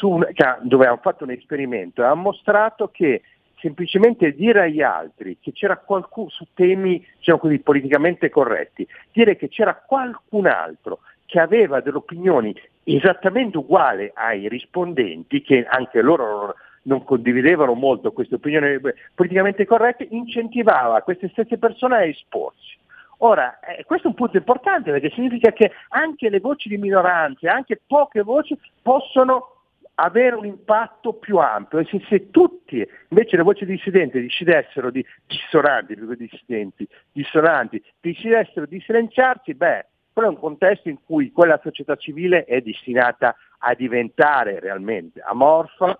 un, dove hanno fatto un esperimento e ha mostrato che semplicemente dire agli altri che c'era qualcuno su temi diciamo così, politicamente corretti, dire che c'era qualcun altro che aveva delle opinioni esattamente uguali ai rispondenti, che anche loro non, condividevano molto queste opinioni politicamente corrette, incentivava queste stesse persone a esporsi. Ora, eh, questo è un punto importante perché significa che anche le voci di minoranze, anche poche voci, possono avere un impatto più ampio. Se, se tutti invece le voci dissidenti decidessero di dissonanti, dissidenti, dissonanti, decidessero di silenziarsi, beh, quello è un contesto in cui quella società civile è destinata a diventare realmente amorfa,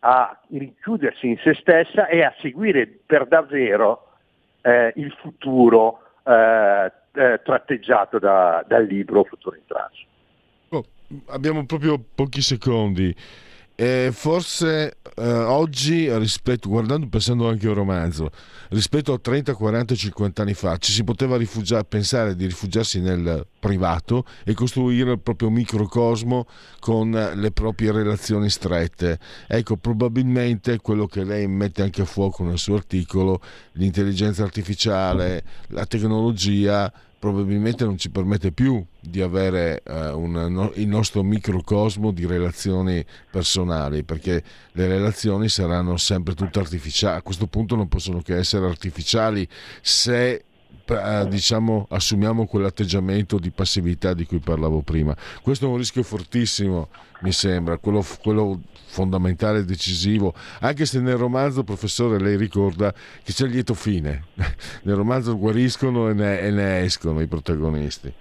a richiudersi in se stessa e a seguire per davvero eh, il futuro eh, eh, tratteggiato da, dal libro Futuro in Traccia. Abbiamo proprio pochi secondi. Eh, forse eh, oggi, rispetto, guardando, pensando anche a un romanzo, rispetto a 30, 40, 50 anni fa, ci si poteva rifugiare, pensare di rifugiarsi nel privato e costruire il proprio microcosmo con le proprie relazioni strette. Ecco, probabilmente quello che lei mette anche a fuoco nel suo articolo, l'intelligenza artificiale, la tecnologia, probabilmente non ci permette più di avere uh, un, no, il nostro microcosmo di relazioni personali, perché le relazioni saranno sempre tutte artificiali, a questo punto non possono che essere artificiali se diciamo, assumiamo quell'atteggiamento di passività di cui parlavo prima. Questo è un rischio fortissimo, mi sembra, quello, quello fondamentale e decisivo, anche se nel romanzo, professore, lei ricorda che c'è il lieto fine. nel romanzo guariscono e ne, e ne escono i protagonisti.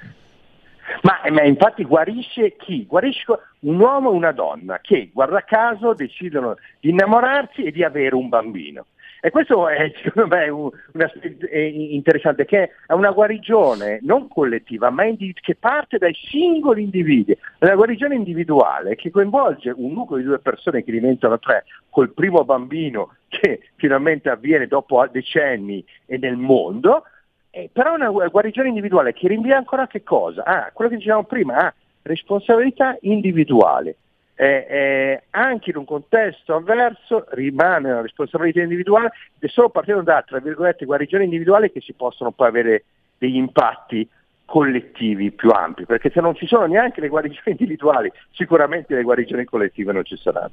Ma, ma, infatti guarisce chi? Guarisce un uomo e una donna che, guarda caso, decidono di innamorarsi e di avere un bambino. E questo è secondo me un, un aspetto interessante, che è una guarigione non collettiva, ma indiv- che parte dai singoli individui. È una guarigione individuale che coinvolge un nucleo di due persone che diventano tre, col primo bambino che finalmente avviene dopo decenni e nel mondo, eh, però una guarigione individuale che rinvia ancora a che cosa? Ah, quello che dicevamo prima, ah, responsabilità individuale eh, eh, anche in un contesto avverso rimane una responsabilità individuale ed è solo partendo da, tra virgolette, guarigioni individuali che si possono poi avere degli impatti collettivi più ampi, perché se non ci sono neanche le guarigioni individuali, sicuramente le guarigioni collettive non ci saranno.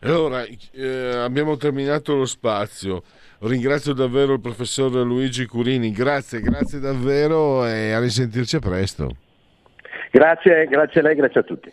Allora, eh, abbiamo terminato lo spazio. Ringrazio davvero il professor Luigi Curini, grazie, grazie davvero e a risentirci presto. Grazie, grazie a lei, grazie a tutti.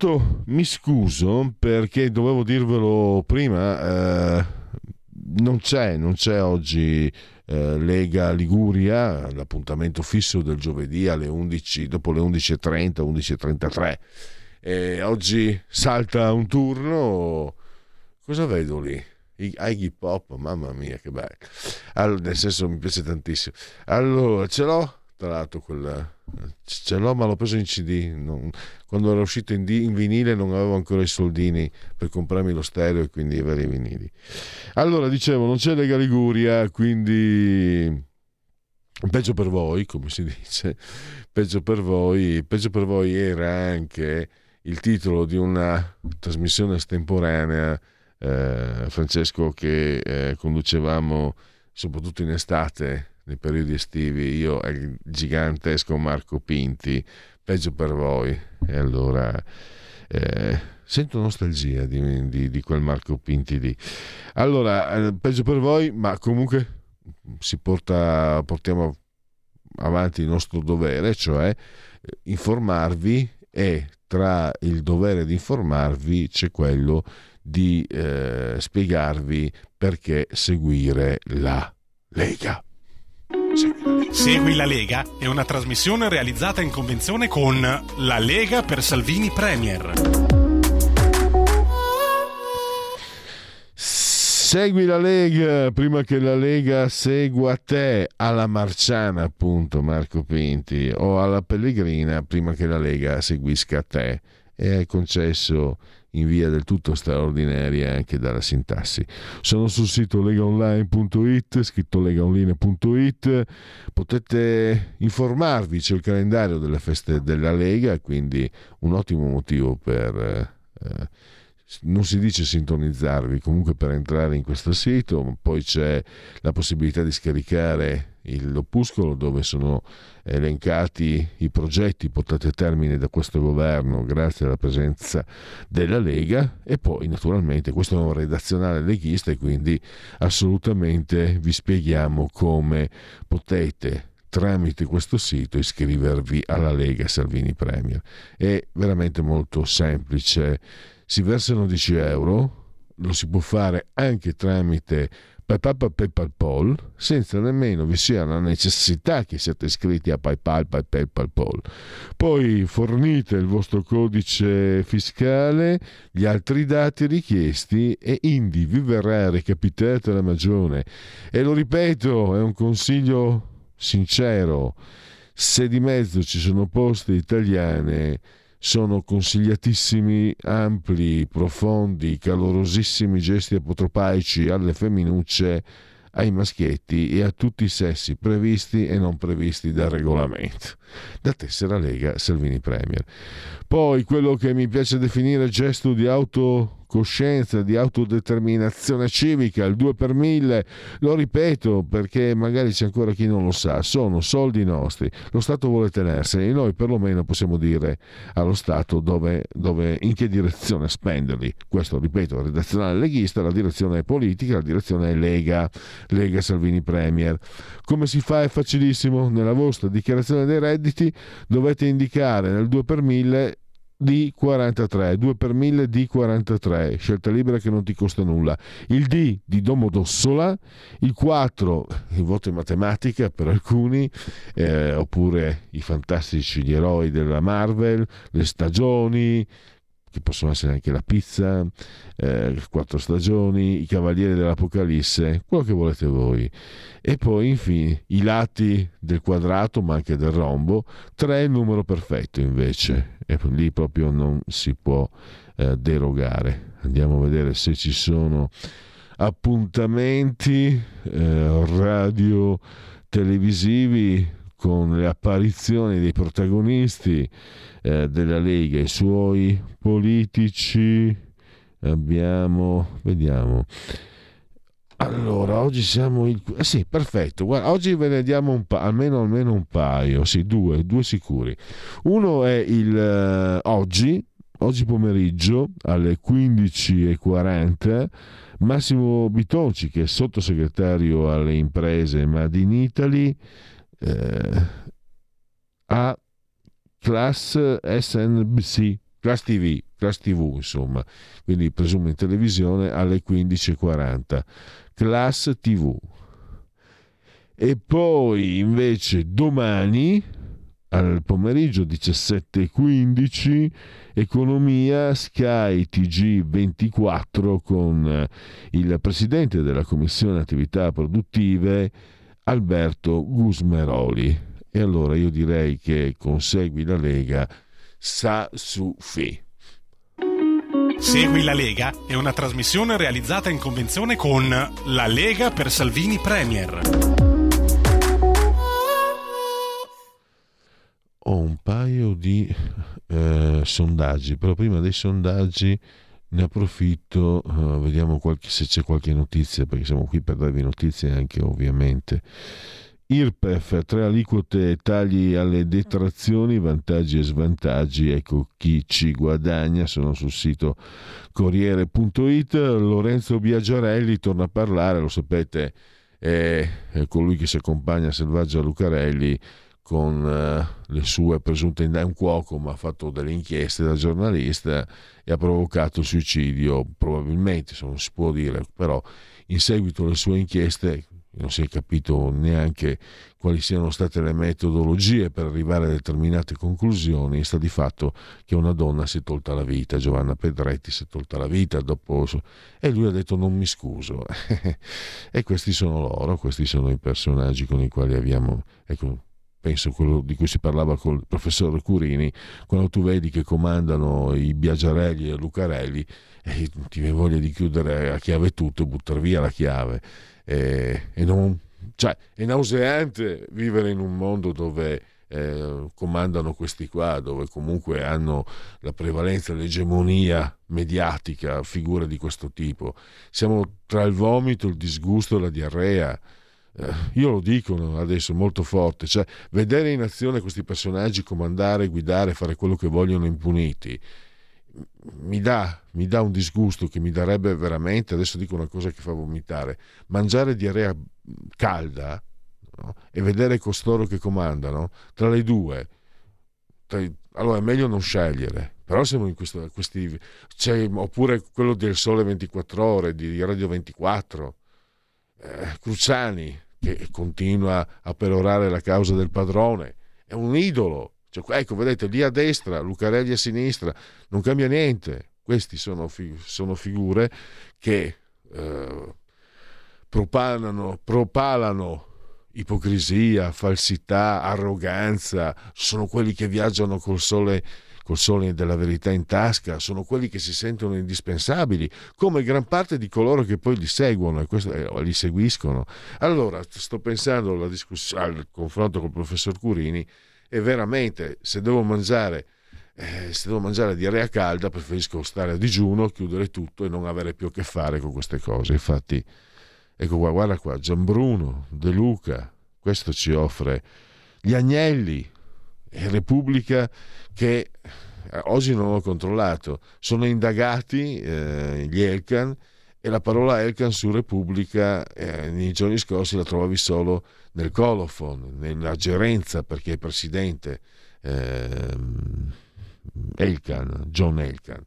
intanto mi scuso perché dovevo dirvelo prima, eh, non c'è, non c'è oggi eh, Lega Liguria, l'appuntamento fisso del giovedì alle 11, dopo le 11.30, 11.33. Eh, oggi salta un turno, cosa vedo lì? Iggy Pop, mamma mia che bello. Allora, nel senso mi piace tantissimo. Allora, ce l'ho, tra l'altro quella ce l'ho ma l'ho preso in cd non, quando era uscito in, in, vinile non avevo ancora i soldini per comprarmi lo stereo e quindi avere i vinili. Allora dicevo non c'è Lega Liguria quindi peggio per voi come si dice peggio per voi peggio per voi era anche il titolo di una trasmissione estemporanea eh, Francesco che eh, conducevamo soprattutto in estate nei periodi estivi, io e il gigantesco Marco Pinti, peggio per voi. E allora eh, sento nostalgia di, di, di, quel Marco Pinti lì. Allora, eh, peggio per voi, ma comunque si porta, portiamo avanti il nostro dovere, cioè eh, informarvi e tra il dovere di informarvi c'è quello di eh, spiegarvi perché seguire la Lega. Segui la Lega è una trasmissione realizzata in convenzione con La Lega per Salvini Premier. Segui la Lega prima che la Lega segua te alla Marciana, appunto, Marco Pinti, o alla Pellegrina prima che la Lega seguisca te. E hai concesso in via del tutto straordinaria anche dalla sintassi. Sono sul sito legaonline.it, scritto legaonline.it, potete informarvi, c'è il calendario delle feste della Lega, quindi un ottimo motivo per... Eh, non si dice sintonizzarvi, comunque per entrare in questo sito, poi c'è la possibilità di scaricare l'opuscolo dove sono elencati i progetti portati a termine da questo governo grazie alla presenza della Lega e poi naturalmente questo è un redazionale leghista e quindi assolutamente vi spieghiamo come potete tramite questo sito iscrivervi alla Lega Salvini Premier. È veramente molto semplice si versano 10 euro, lo si può fare anche tramite PayPal PayPal senza nemmeno vi sia la necessità che siate iscritti a PayPal PayPal PayPal. Poi fornite il vostro codice fiscale, gli altri dati richiesti e indi vi verrà recapitata la magione. E lo ripeto, è un consiglio sincero. Se di mezzo ci sono poste italiane sono consigliatissimi ampli, profondi, calorosissimi gesti apotropaici alle femminucce, ai maschietti e a tutti i sessi previsti e non previsti dal regolamento. Da tessera Lega Salvini Premier. Poi quello che mi piace definire gesto di auto coscienza, di autodeterminazione civica, il 2 per 1000, lo ripeto perché magari c'è ancora chi non lo sa, sono soldi nostri, lo Stato vuole tenerseli noi perlomeno possiamo dire allo Stato dove, dove, in che direzione spenderli. Questo, ripeto, redazionale leghista, la direzione è politica, la direzione è Lega, Lega Salvini Premier. Come si fa? È facilissimo, nella vostra dichiarazione dei redditi dovete indicare nel 2 per 1000 D 43, 2 per 1000 D 43, scelta libera che non ti costa nulla. Il D di Domodossola, il 4, il voto in matematica per alcuni, eh, oppure i fantastici gli eroi della Marvel, le stagioni, che possono essere anche la pizza, eh, quattro stagioni, i cavalieri dell'Apocalisse, quello che volete voi. E poi infine i lati del quadrato, ma anche del rombo, tre il numero perfetto invece, e lì proprio non si può eh, derogare. Andiamo a vedere se ci sono appuntamenti eh, radio televisivi con le apparizioni dei protagonisti eh, della Lega, i suoi politici. Abbiamo, vediamo. Allora, oggi siamo il... Eh sì, perfetto. Guarda, oggi ve ne diamo un pa- almeno, almeno un paio, sì, due, due sicuri. Uno è il uh, oggi, oggi pomeriggio alle 15.40 Massimo Bitonci, che è sottosegretario alle imprese Made in Italy, eh, a Class SNBC Class TV, Class TV insomma, quindi presumo in televisione alle 15.40. Class TV. E poi invece domani al pomeriggio 17.15 economia Sky TG24 con il presidente della commissione attività produttive Alberto Gusmeroli. E allora io direi che consegui la Lega sa su fi. Segui la Lega è una trasmissione realizzata in convenzione con La Lega per Salvini Premier. Ho un paio di eh, sondaggi, però prima dei sondaggi ne approfitto, uh, vediamo qualche, se c'è qualche notizia, perché siamo qui per darvi notizie anche ovviamente. IRPEF, tre aliquote tagli alle detrazioni, vantaggi e svantaggi, ecco chi ci guadagna, sono sul sito Corriere.it, Lorenzo Biagiarelli torna a parlare, lo sapete, è, è colui che si accompagna a Selvaggia Lucarelli, con eh, le sue presunte indagini, un cuoco, ma ha fatto delle inchieste da giornalista e ha provocato il suicidio, probabilmente, se non si può dire, però in seguito alle sue inchieste non si è capito neanche quali siano state le metodologie per arrivare a determinate conclusioni, sta di fatto che una donna si è tolta la vita, Giovanna Pedretti si è tolta la vita dopo e lui ha detto non mi scuso e questi sono loro, questi sono i personaggi con i quali abbiamo ecco, penso quello di cui si parlava con il professor Curini, quando tu vedi che comandano i Biagiarelli e Lucarelli, eh, ti viene voglia di chiudere a chiave tutto e buttare via la chiave. Eh, e non, cioè, è nauseante vivere in un mondo dove eh, comandano questi qua, dove comunque hanno la prevalenza, l'egemonia mediatica, figure di questo tipo. Siamo tra il vomito, il disgusto e la diarrea io lo dico adesso molto forte, cioè vedere in azione questi personaggi comandare, guidare, fare quello che vogliono impuniti, mi dà, mi dà un disgusto che mi darebbe veramente, adesso dico una cosa che fa vomitare, mangiare diarrea calda no? e vedere costoro che comandano, tra le due, tra, allora è meglio non scegliere. Però siamo in questo, questi... oppure quello del Sole 24 Ore, di Radio 24, eh, Cruciani che continua a perorare la causa del padrone, è un idolo. Cioè, ecco, vedete, lì a destra, Lucarelli a sinistra, non cambia niente. Queste sono, fi- sono figure che eh, propalano, propalano ipocrisia, falsità, arroganza, sono quelli che viaggiano col sole col sole della verità in tasca, sono quelli che si sentono indispensabili, come gran parte di coloro che poi li seguono e questo, eh, li seguiscono. Allora, sto pensando al confronto col professor Curini e veramente se devo mangiare eh, se devo mangiare diarrea calda preferisco stare a digiuno, chiudere tutto e non avere più a che fare con queste cose. Infatti, ecco qua, guarda qua, Gianbruno, De Luca, questo ci offre gli agnelli, Repubblica che eh, oggi non ho controllato, sono indagati eh, gli Elkan e la parola Elkan su Repubblica eh, nei giorni scorsi la trovavi solo nel colophon, nella gerenza perché è presidente eh, Elkan, John Elkan.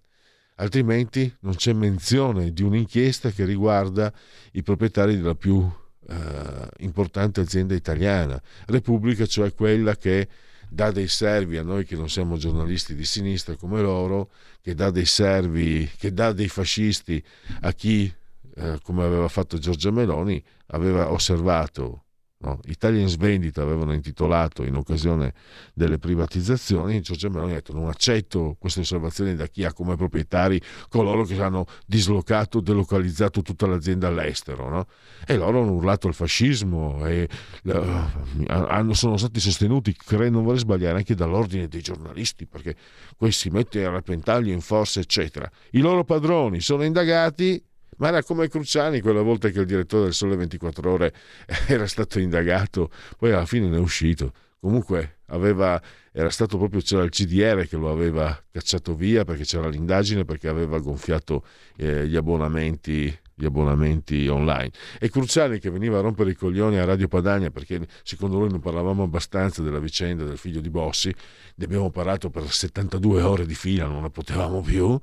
Altrimenti non c'è menzione di un'inchiesta che riguarda i proprietari della più eh, importante azienda italiana, Repubblica, cioè quella che dà dei servi a noi che non siamo giornalisti di sinistra come loro, che dà dei servi, che dà dei fascisti a chi, eh, come aveva fatto Giorgia Meloni, aveva osservato No? Italia in svendita avevano intitolato in occasione delle privatizzazioni, Giorgia Meloni ha detto non accetto queste osservazioni da chi ha come proprietari coloro che hanno dislocato, delocalizzato tutta l'azienda all'estero. No? E loro hanno urlato al fascismo e uh, sono stati sostenuti, credo non vorrei sbagliare, anche dall'ordine dei giornalisti perché questi mette a repentaglio in forza eccetera. I loro padroni sono indagati ma era come Cruciani quella volta che il direttore del Sole 24 Ore era stato indagato, poi alla fine ne è uscito. Comunque aveva, era stato proprio c'era il CDR che lo aveva cacciato via perché c'era l'indagine perché aveva gonfiato eh, gli abbonamenti gli abbonamenti online. E Cruciani che veniva a rompere i coglioni a Radio Padania perché secondo lui non parlavamo abbastanza della vicenda del figlio di Bossi, ne abbiamo parlato per 72 ore di fila, non ne potevamo più.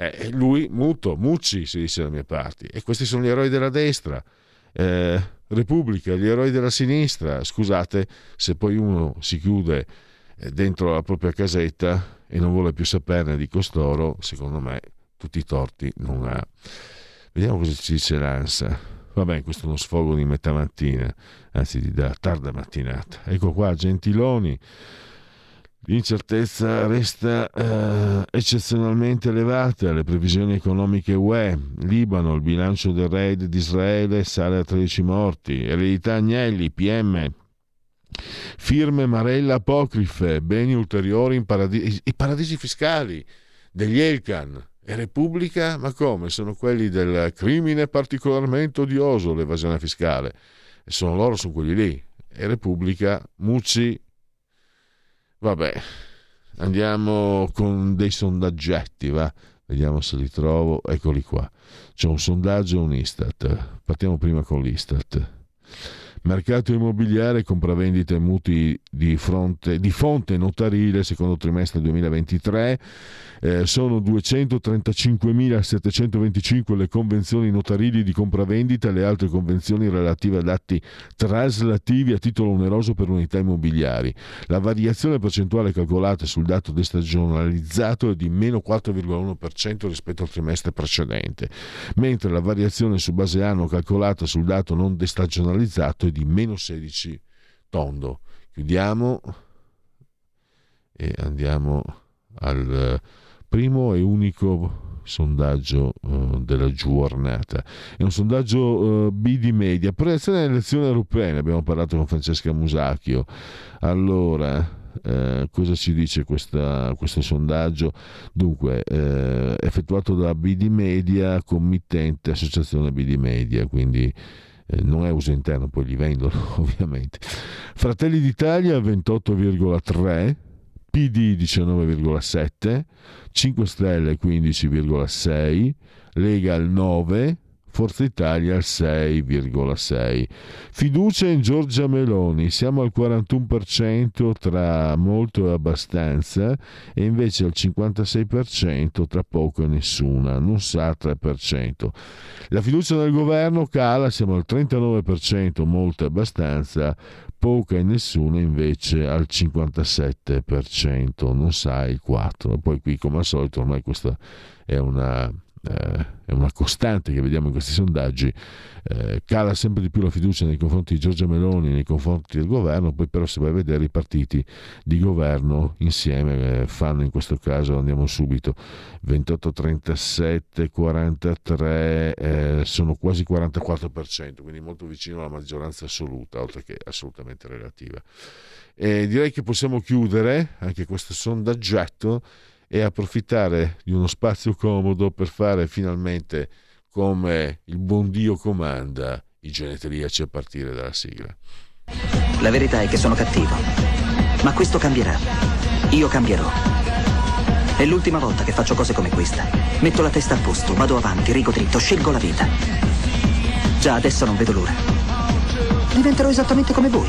Eh, lui muto, Mucci si dice da mie parti. E questi sono gli eroi della destra. Eh, Repubblica, gli eroi della sinistra. Scusate se poi uno si chiude eh, dentro la propria casetta e non vuole più saperne di costoro, secondo me tutti i torti non ha. Vediamo cosa ci dice l'ANSA. Vabbè, questo è uno sfogo di metà mattina, anzi di tarda mattinata. Ecco qua, Gentiloni. L'incertezza resta eh, eccezionalmente elevata. Le previsioni economiche UE, Libano, il bilancio del raid di Israele sale a 13 morti. Eredità Agnelli, PM, firme Marella apocrife, beni ulteriori in paradisi, i paradisi fiscali degli Elkan. E Repubblica? Ma come? Sono quelli del crimine particolarmente odioso, l'evasione fiscale. E sono loro, sono quelli lì. E Repubblica, Mucci. Vabbè, andiamo con dei sondaggetti, va? Vediamo se li trovo. Eccoli qua. C'è un sondaggio e un Istat. Partiamo prima con l'Istat. Mercato immobiliare, compravendite mutui di, fronte, di fonte notarile secondo trimestre 2023 eh, sono 235.725 le convenzioni notarili di compravendita e le altre convenzioni relative ad atti traslativi a titolo oneroso per unità immobiliari. La variazione percentuale calcolata sul dato destagionalizzato è di meno 4,1% rispetto al trimestre precedente, mentre la variazione su base anno calcolata sul dato non destagionalizzato è di meno 16 tondo. Chiudiamo e andiamo al primo e unico sondaggio uh, della giornata. È un sondaggio uh, B di media, proiezione delle elezioni europee, ne abbiamo parlato con Francesca Musacchio. Allora, eh, cosa ci dice questa, questo sondaggio? Dunque, eh, effettuato da BD Media, committente Associazione BD Media, quindi eh, non è uso interno, poi li vendono ovviamente. Fratelli d'Italia 28,3 PD 19,7, 5 Stelle 15,6, Lega al 9, Forza Italia al 6,6. Fiducia in Giorgia Meloni, siamo al 41% tra molto e abbastanza e invece al 56% tra poco e nessuna, non sa 3%. La fiducia nel governo cala, siamo al 39%, molto e abbastanza, poca e nessuna invece al 57%, non sa il 4%. Poi qui come al solito ormai questa è una eh, è una costante che vediamo in questi sondaggi, eh, cala sempre di più la fiducia nei confronti di Giorgia Meloni, nei confronti del governo, poi però se vai a vedere i partiti di governo insieme eh, fanno in questo caso, andiamo subito, 28, 37, 43, sono quasi 44%, quindi molto vicino alla maggioranza assoluta, oltre che assolutamente relativa. E direi che possiamo chiudere anche questo sondaggetto e approfittare di uno spazio comodo per fare finalmente come il buon Dio comanda i genetriaci a partire dalla sigla. La verità è che sono cattivo, ma questo cambierà. Io cambierò. È l'ultima volta che faccio cose come questa. Metto la testa a posto, vado avanti, rigo dritto, scelgo la vita. Già adesso non vedo l'ora. Diventerò esattamente come voi.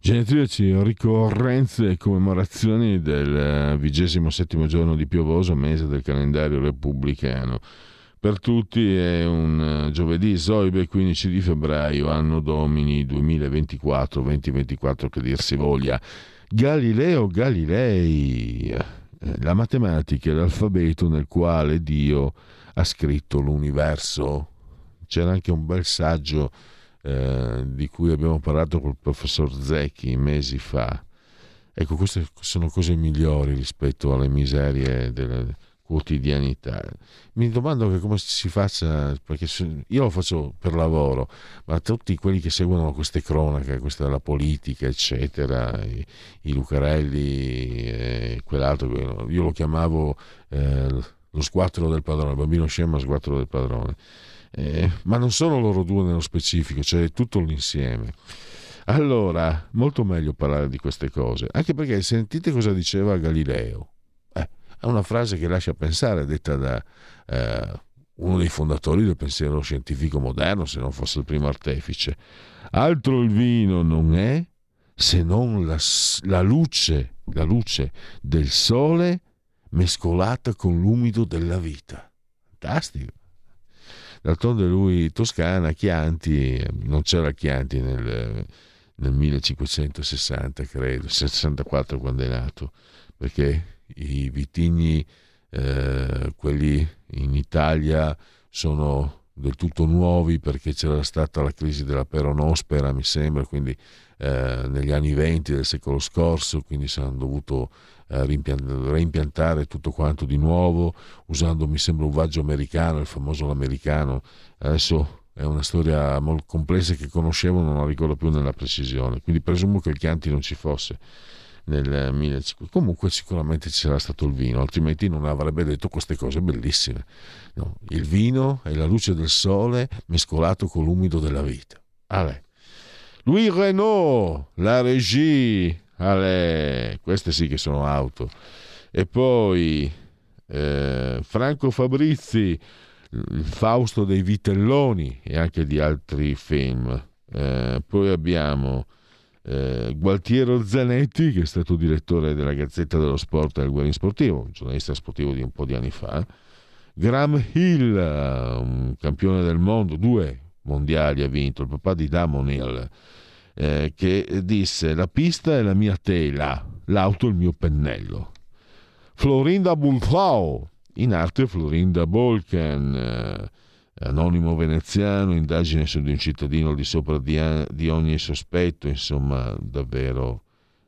Genetriaci, ricorrenze e commemorazioni del vigesimo settimo giorno di piovoso mese del calendario repubblicano. Per tutti è un giovedì Zoibe 15 di febbraio, anno domini 2024-2024 che dir si voglia. Galileo Galilei, la matematica è l'alfabeto nel quale Dio ha scritto l'universo. C'era anche un bel saggio eh, di cui abbiamo parlato col professor Zecchi mesi fa. Ecco, queste sono cose migliori rispetto alle miserie del quotidianità. Mi domando che come si faccia, perché io lo faccio per lavoro, ma tutti quelli che seguono queste cronache, questa della politica, eccetera, i, i Lucarelli, e quell'altro, io lo chiamavo eh, lo squattro del padrone, il bambino scema squattro del padrone. Eh, ma non sono loro due nello specifico, cioè tutto l'insieme. Allora, molto meglio parlare di queste cose, anche perché sentite cosa diceva Galileo è una frase che lascia pensare, detta da eh, uno dei fondatori del pensiero scientifico moderno, se non fosse il primo artefice. Altro il vino non è se non la, la, luce, la luce del sole mescolata con l'umido della vita. Fantastico. D'altronde lui, Toscana, Chianti, non c'era Chianti nel, nel 1560, credo, 64 quando è nato, perché i vitigni, eh, quelli in Italia, sono del tutto nuovi perché c'era stata la crisi della peronospera, mi sembra, quindi eh, negli anni 20 del secolo scorso, quindi si hanno dovuto eh, reimpiantare tutto quanto di nuovo, usando, mi sembra, un vaggio americano, il famoso americano. Adesso è una storia molto complessa che conoscevo, non la ricordo più nella precisione, quindi presumo che il Chianti non ci fosse nel 1500. Comunque sicuramente c'era stato il vino, altrimenti non avrebbe detto queste cose bellissime. No, il vino è la luce del sole mescolato con l'umido della vita. Ale. Louis Renault, la regie, Ale. queste sì che sono auto. E poi eh, Franco Fabrizi, il Fausto dei Vitelloni e anche di altri film. Eh, poi abbiamo eh, Gualtiero Zanetti, che è stato direttore della Gazzetta dello Sport e del Guerin Sportivo, un giornalista sportivo di un po' di anni fa, Graham Hill, un campione del mondo, due mondiali ha vinto, il papà di Damon Hill, eh, che disse la pista è la mia tela, l'auto è il mio pennello. Florinda Bulfao, in arte Florinda Bolken, eh, anonimo veneziano, indagine su di un cittadino di sopra di, di ogni sospetto, insomma davvero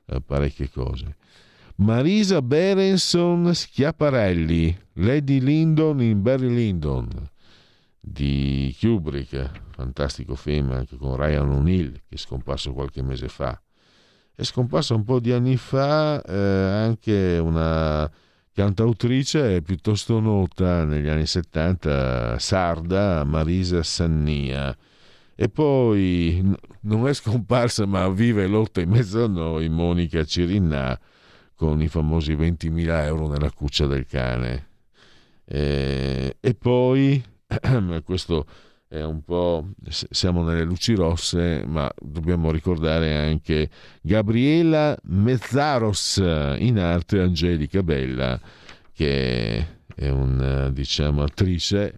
eh, parecchie cose. Marisa Berenson Schiaparelli, Lady Lindon in Barry Lindon di Kubrick, fantastico film anche con Ryan O'Neill che è scomparso qualche mese fa. È scomparsa un po' di anni fa eh, anche una cantautrice piuttosto nota negli anni 70, sarda, Marisa Sannia. E poi non è scomparsa ma vive e lotta in mezzo a noi Monica Cirinà con i famosi 20.000 euro nella cuccia del cane. E, e poi, questo è un po', siamo nelle luci rosse, ma dobbiamo ricordare anche Gabriela Mezzaros, in arte Angelica Bella, che è una diciamo, attrice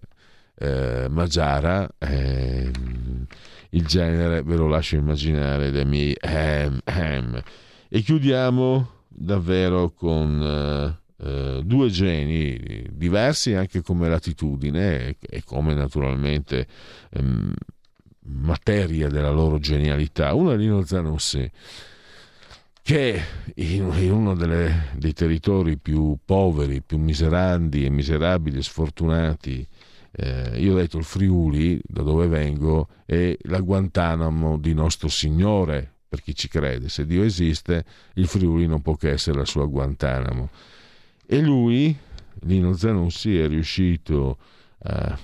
eh, magiara. Eh, il genere ve lo lascio immaginare dai miei ehm, ehm. E chiudiamo davvero con eh, eh, due geni diversi anche come latitudine e, e come naturalmente ehm, materia della loro genialità. Uno è Lino Zanussi che in, in uno delle, dei territori più poveri, più miserandi e miserabili e sfortunati, eh, io ho detto il Friuli, da dove vengo, è la Guantanamo di nostro Signore, per chi ci crede. Se Dio esiste, il Friuli non può che essere la sua Guantanamo. E lui, Lino Zanussi, è riuscito, eh,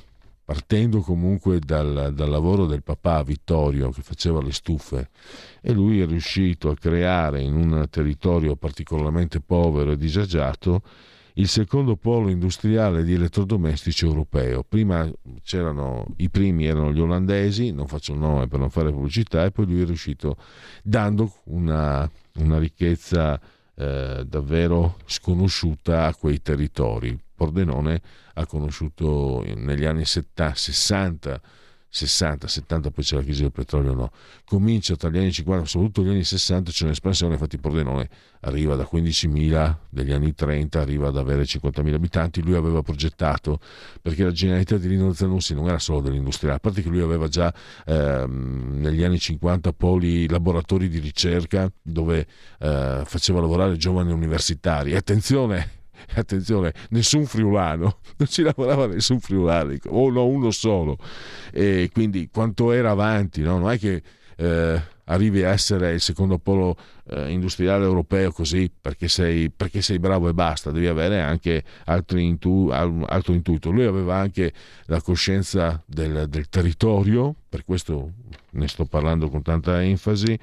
partendo comunque dal, dal, lavoro del papà Vittorio che faceva le stufe, e lui è riuscito a creare in un territorio particolarmente povero e disagiato il secondo polo industriale di elettrodomestici europeo. Prima c'erano i primi erano gli olandesi, non faccio il nome per non fare pubblicità, e poi lui è riuscito dando una, una ricchezza eh, davvero sconosciuta a quei territori. Pordenone ha conosciuto negli anni 70, 60 60, 70, poi c'è la crisi del petrolio, no. Comincia tra gli anni 50, soprattutto negli anni 60 c'è un'espansione, infatti Pordenone arriva da 15.000 degli anni 30, arriva ad avere 50.000 abitanti, lui aveva progettato, perché la genialità di Lino Zanussi non era solo dell'industriale, a parte che lui aveva già ehm, negli anni 50 poli, laboratori di ricerca dove eh, faceva lavorare giovani universitari. Attenzione, attenzione, nessun friulano, non ci lavorava nessun friulano, o no, uno solo. E quindi quanto era avanti, no? non è che eh, arrivi a essere il secondo polo eh, industriale europeo così perché sei, perché sei, bravo e basta, devi avere anche intu, altro intuito. Lui aveva anche la coscienza del, del territorio, per questo ne sto parlando con tanta enfasi,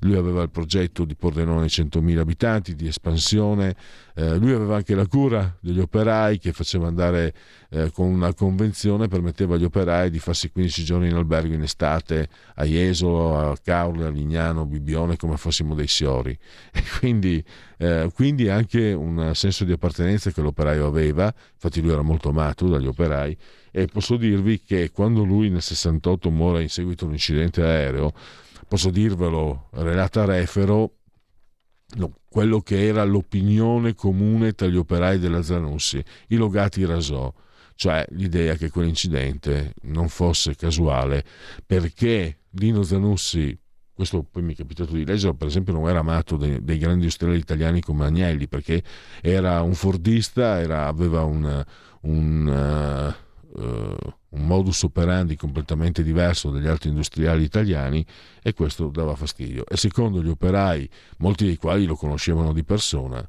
lui aveva il progetto di Pordenone 100.000 abitanti, di espansione, eh, lui aveva anche la cura degli operai che faceva andare eh, con una convenzione, permetteva agli operai di farsi 15 giorni in albergo in estate a Jesolo, a Caule, a Lignano, a Bibbione come fossimo dei siori. E quindi, eh, quindi anche un senso di appartenenza che l'operaio aveva, infatti lui era molto amato dagli operai, e posso dirvi che quando lui nel 68 muore in seguito a un incidente aereo, posso dirvelo, Renata Refero, no, quello che era l'opinione comune tra gli operai della Zanussi, i logati rasò, cioè l'idea che quell'incidente non fosse casuale, perché Lino Zanussi questo poi mi è capitato di leggere, per esempio non era amato dei, dei grandi industriali italiani come Agnelli, perché era un fordista, era, aveva un, un uh, uh, un modus operandi completamente diverso dagli altri industriali italiani e questo dava fastidio. E secondo gli operai, molti dei quali lo conoscevano di persona,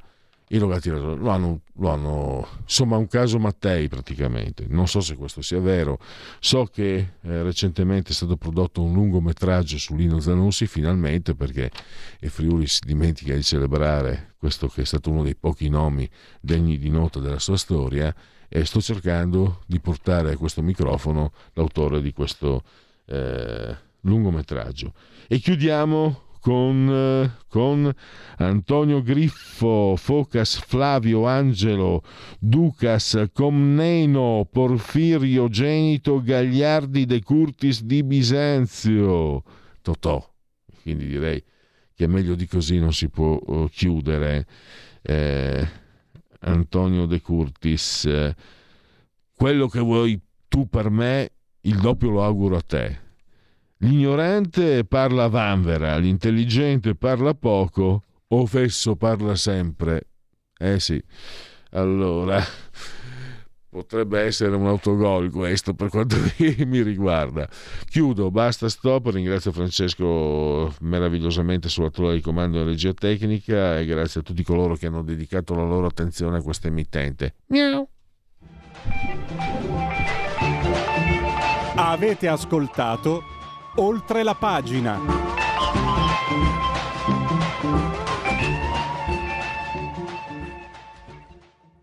i logati lo hanno, lo hanno insomma un caso Mattei praticamente non so se questo sia vero so che eh, recentemente è stato prodotto un lungometraggio su Lino Zanussi finalmente perché il Friuli si dimentica di celebrare questo che è stato uno dei pochi nomi degni di nota della sua storia e sto cercando di portare a questo microfono l'autore di questo eh, lungometraggio. E chiudiamo con, eh, con, Antonio Griffo, Focas Flavio Angelo, Ducas Comneno, Porfirio Genito, Gagliardi De Curtis di Bisenzio, Totò. Quindi direi che meglio di così non si può uh, chiudere. Eh, Antonio De Curtis, eh, quello che vuoi tu per me, il doppio lo auguro a te. L'ignorante parla vanvera, l'intelligente parla poco, o fesso parla sempre. Eh sì, allora potrebbe essere un autogol questo per quanto mi riguarda. Chiudo, basta stop, ringrazio Francesco meravigliosamente sulla torre di comando e regia tecnica e grazie a tutti coloro che hanno dedicato la loro attenzione a questa emittente. Miau. Avete ascoltato oltre la pagina.